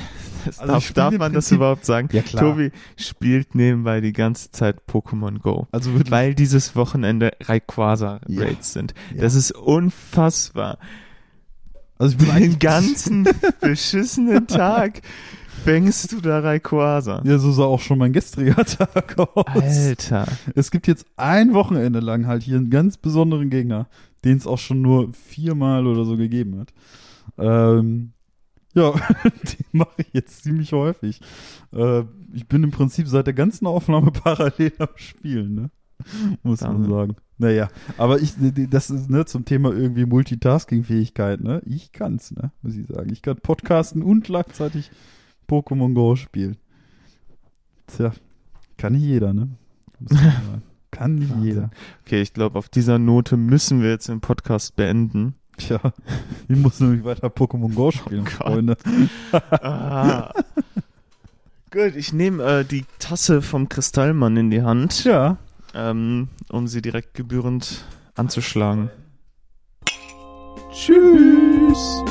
Also darf, darf man das Prinzip- überhaupt sagen? Ja, klar. Tobi spielt nebenbei die ganze Zeit Pokémon Go. Also wirklich. Weil dieses Wochenende Rayquaza Ja. Sind. Ja. Das ist unfassbar. also Den ganzen *laughs* beschissenen Tag fängst du da Rayquaza. Ja, so sah auch schon mein gestriger *laughs* Tag aus. Alter. Es gibt jetzt ein Wochenende lang halt hier einen ganz besonderen Gegner, den es auch schon nur viermal oder so gegeben hat. Ähm, ja, *laughs* den mache ich jetzt ziemlich häufig. Äh, ich bin im Prinzip seit der ganzen Aufnahme *laughs* parallel am Spielen, ne? Muss man Wahnsinn. sagen. Naja, aber ich, das ist, ne, zum Thema irgendwie Multitasking-Fähigkeit, ne? Ich kann's, ne? Muss ich sagen. Ich kann podcasten und gleichzeitig Pokémon Go spielen. Tja, kann nicht jeder, ne? Man. *laughs* Kann nicht Wahnsinn. jeder. Okay, ich glaube, auf dieser Note müssen wir jetzt den Podcast beenden. *laughs* Tja, ich muss nämlich weiter Pokémon Go spielen, Oh. Freunde. Ah. Gut, ich nehme äh, die Tasse vom Kristallmann in die Hand, Tja, ähm, um sie direkt gebührend anzuschlagen. Tschüss.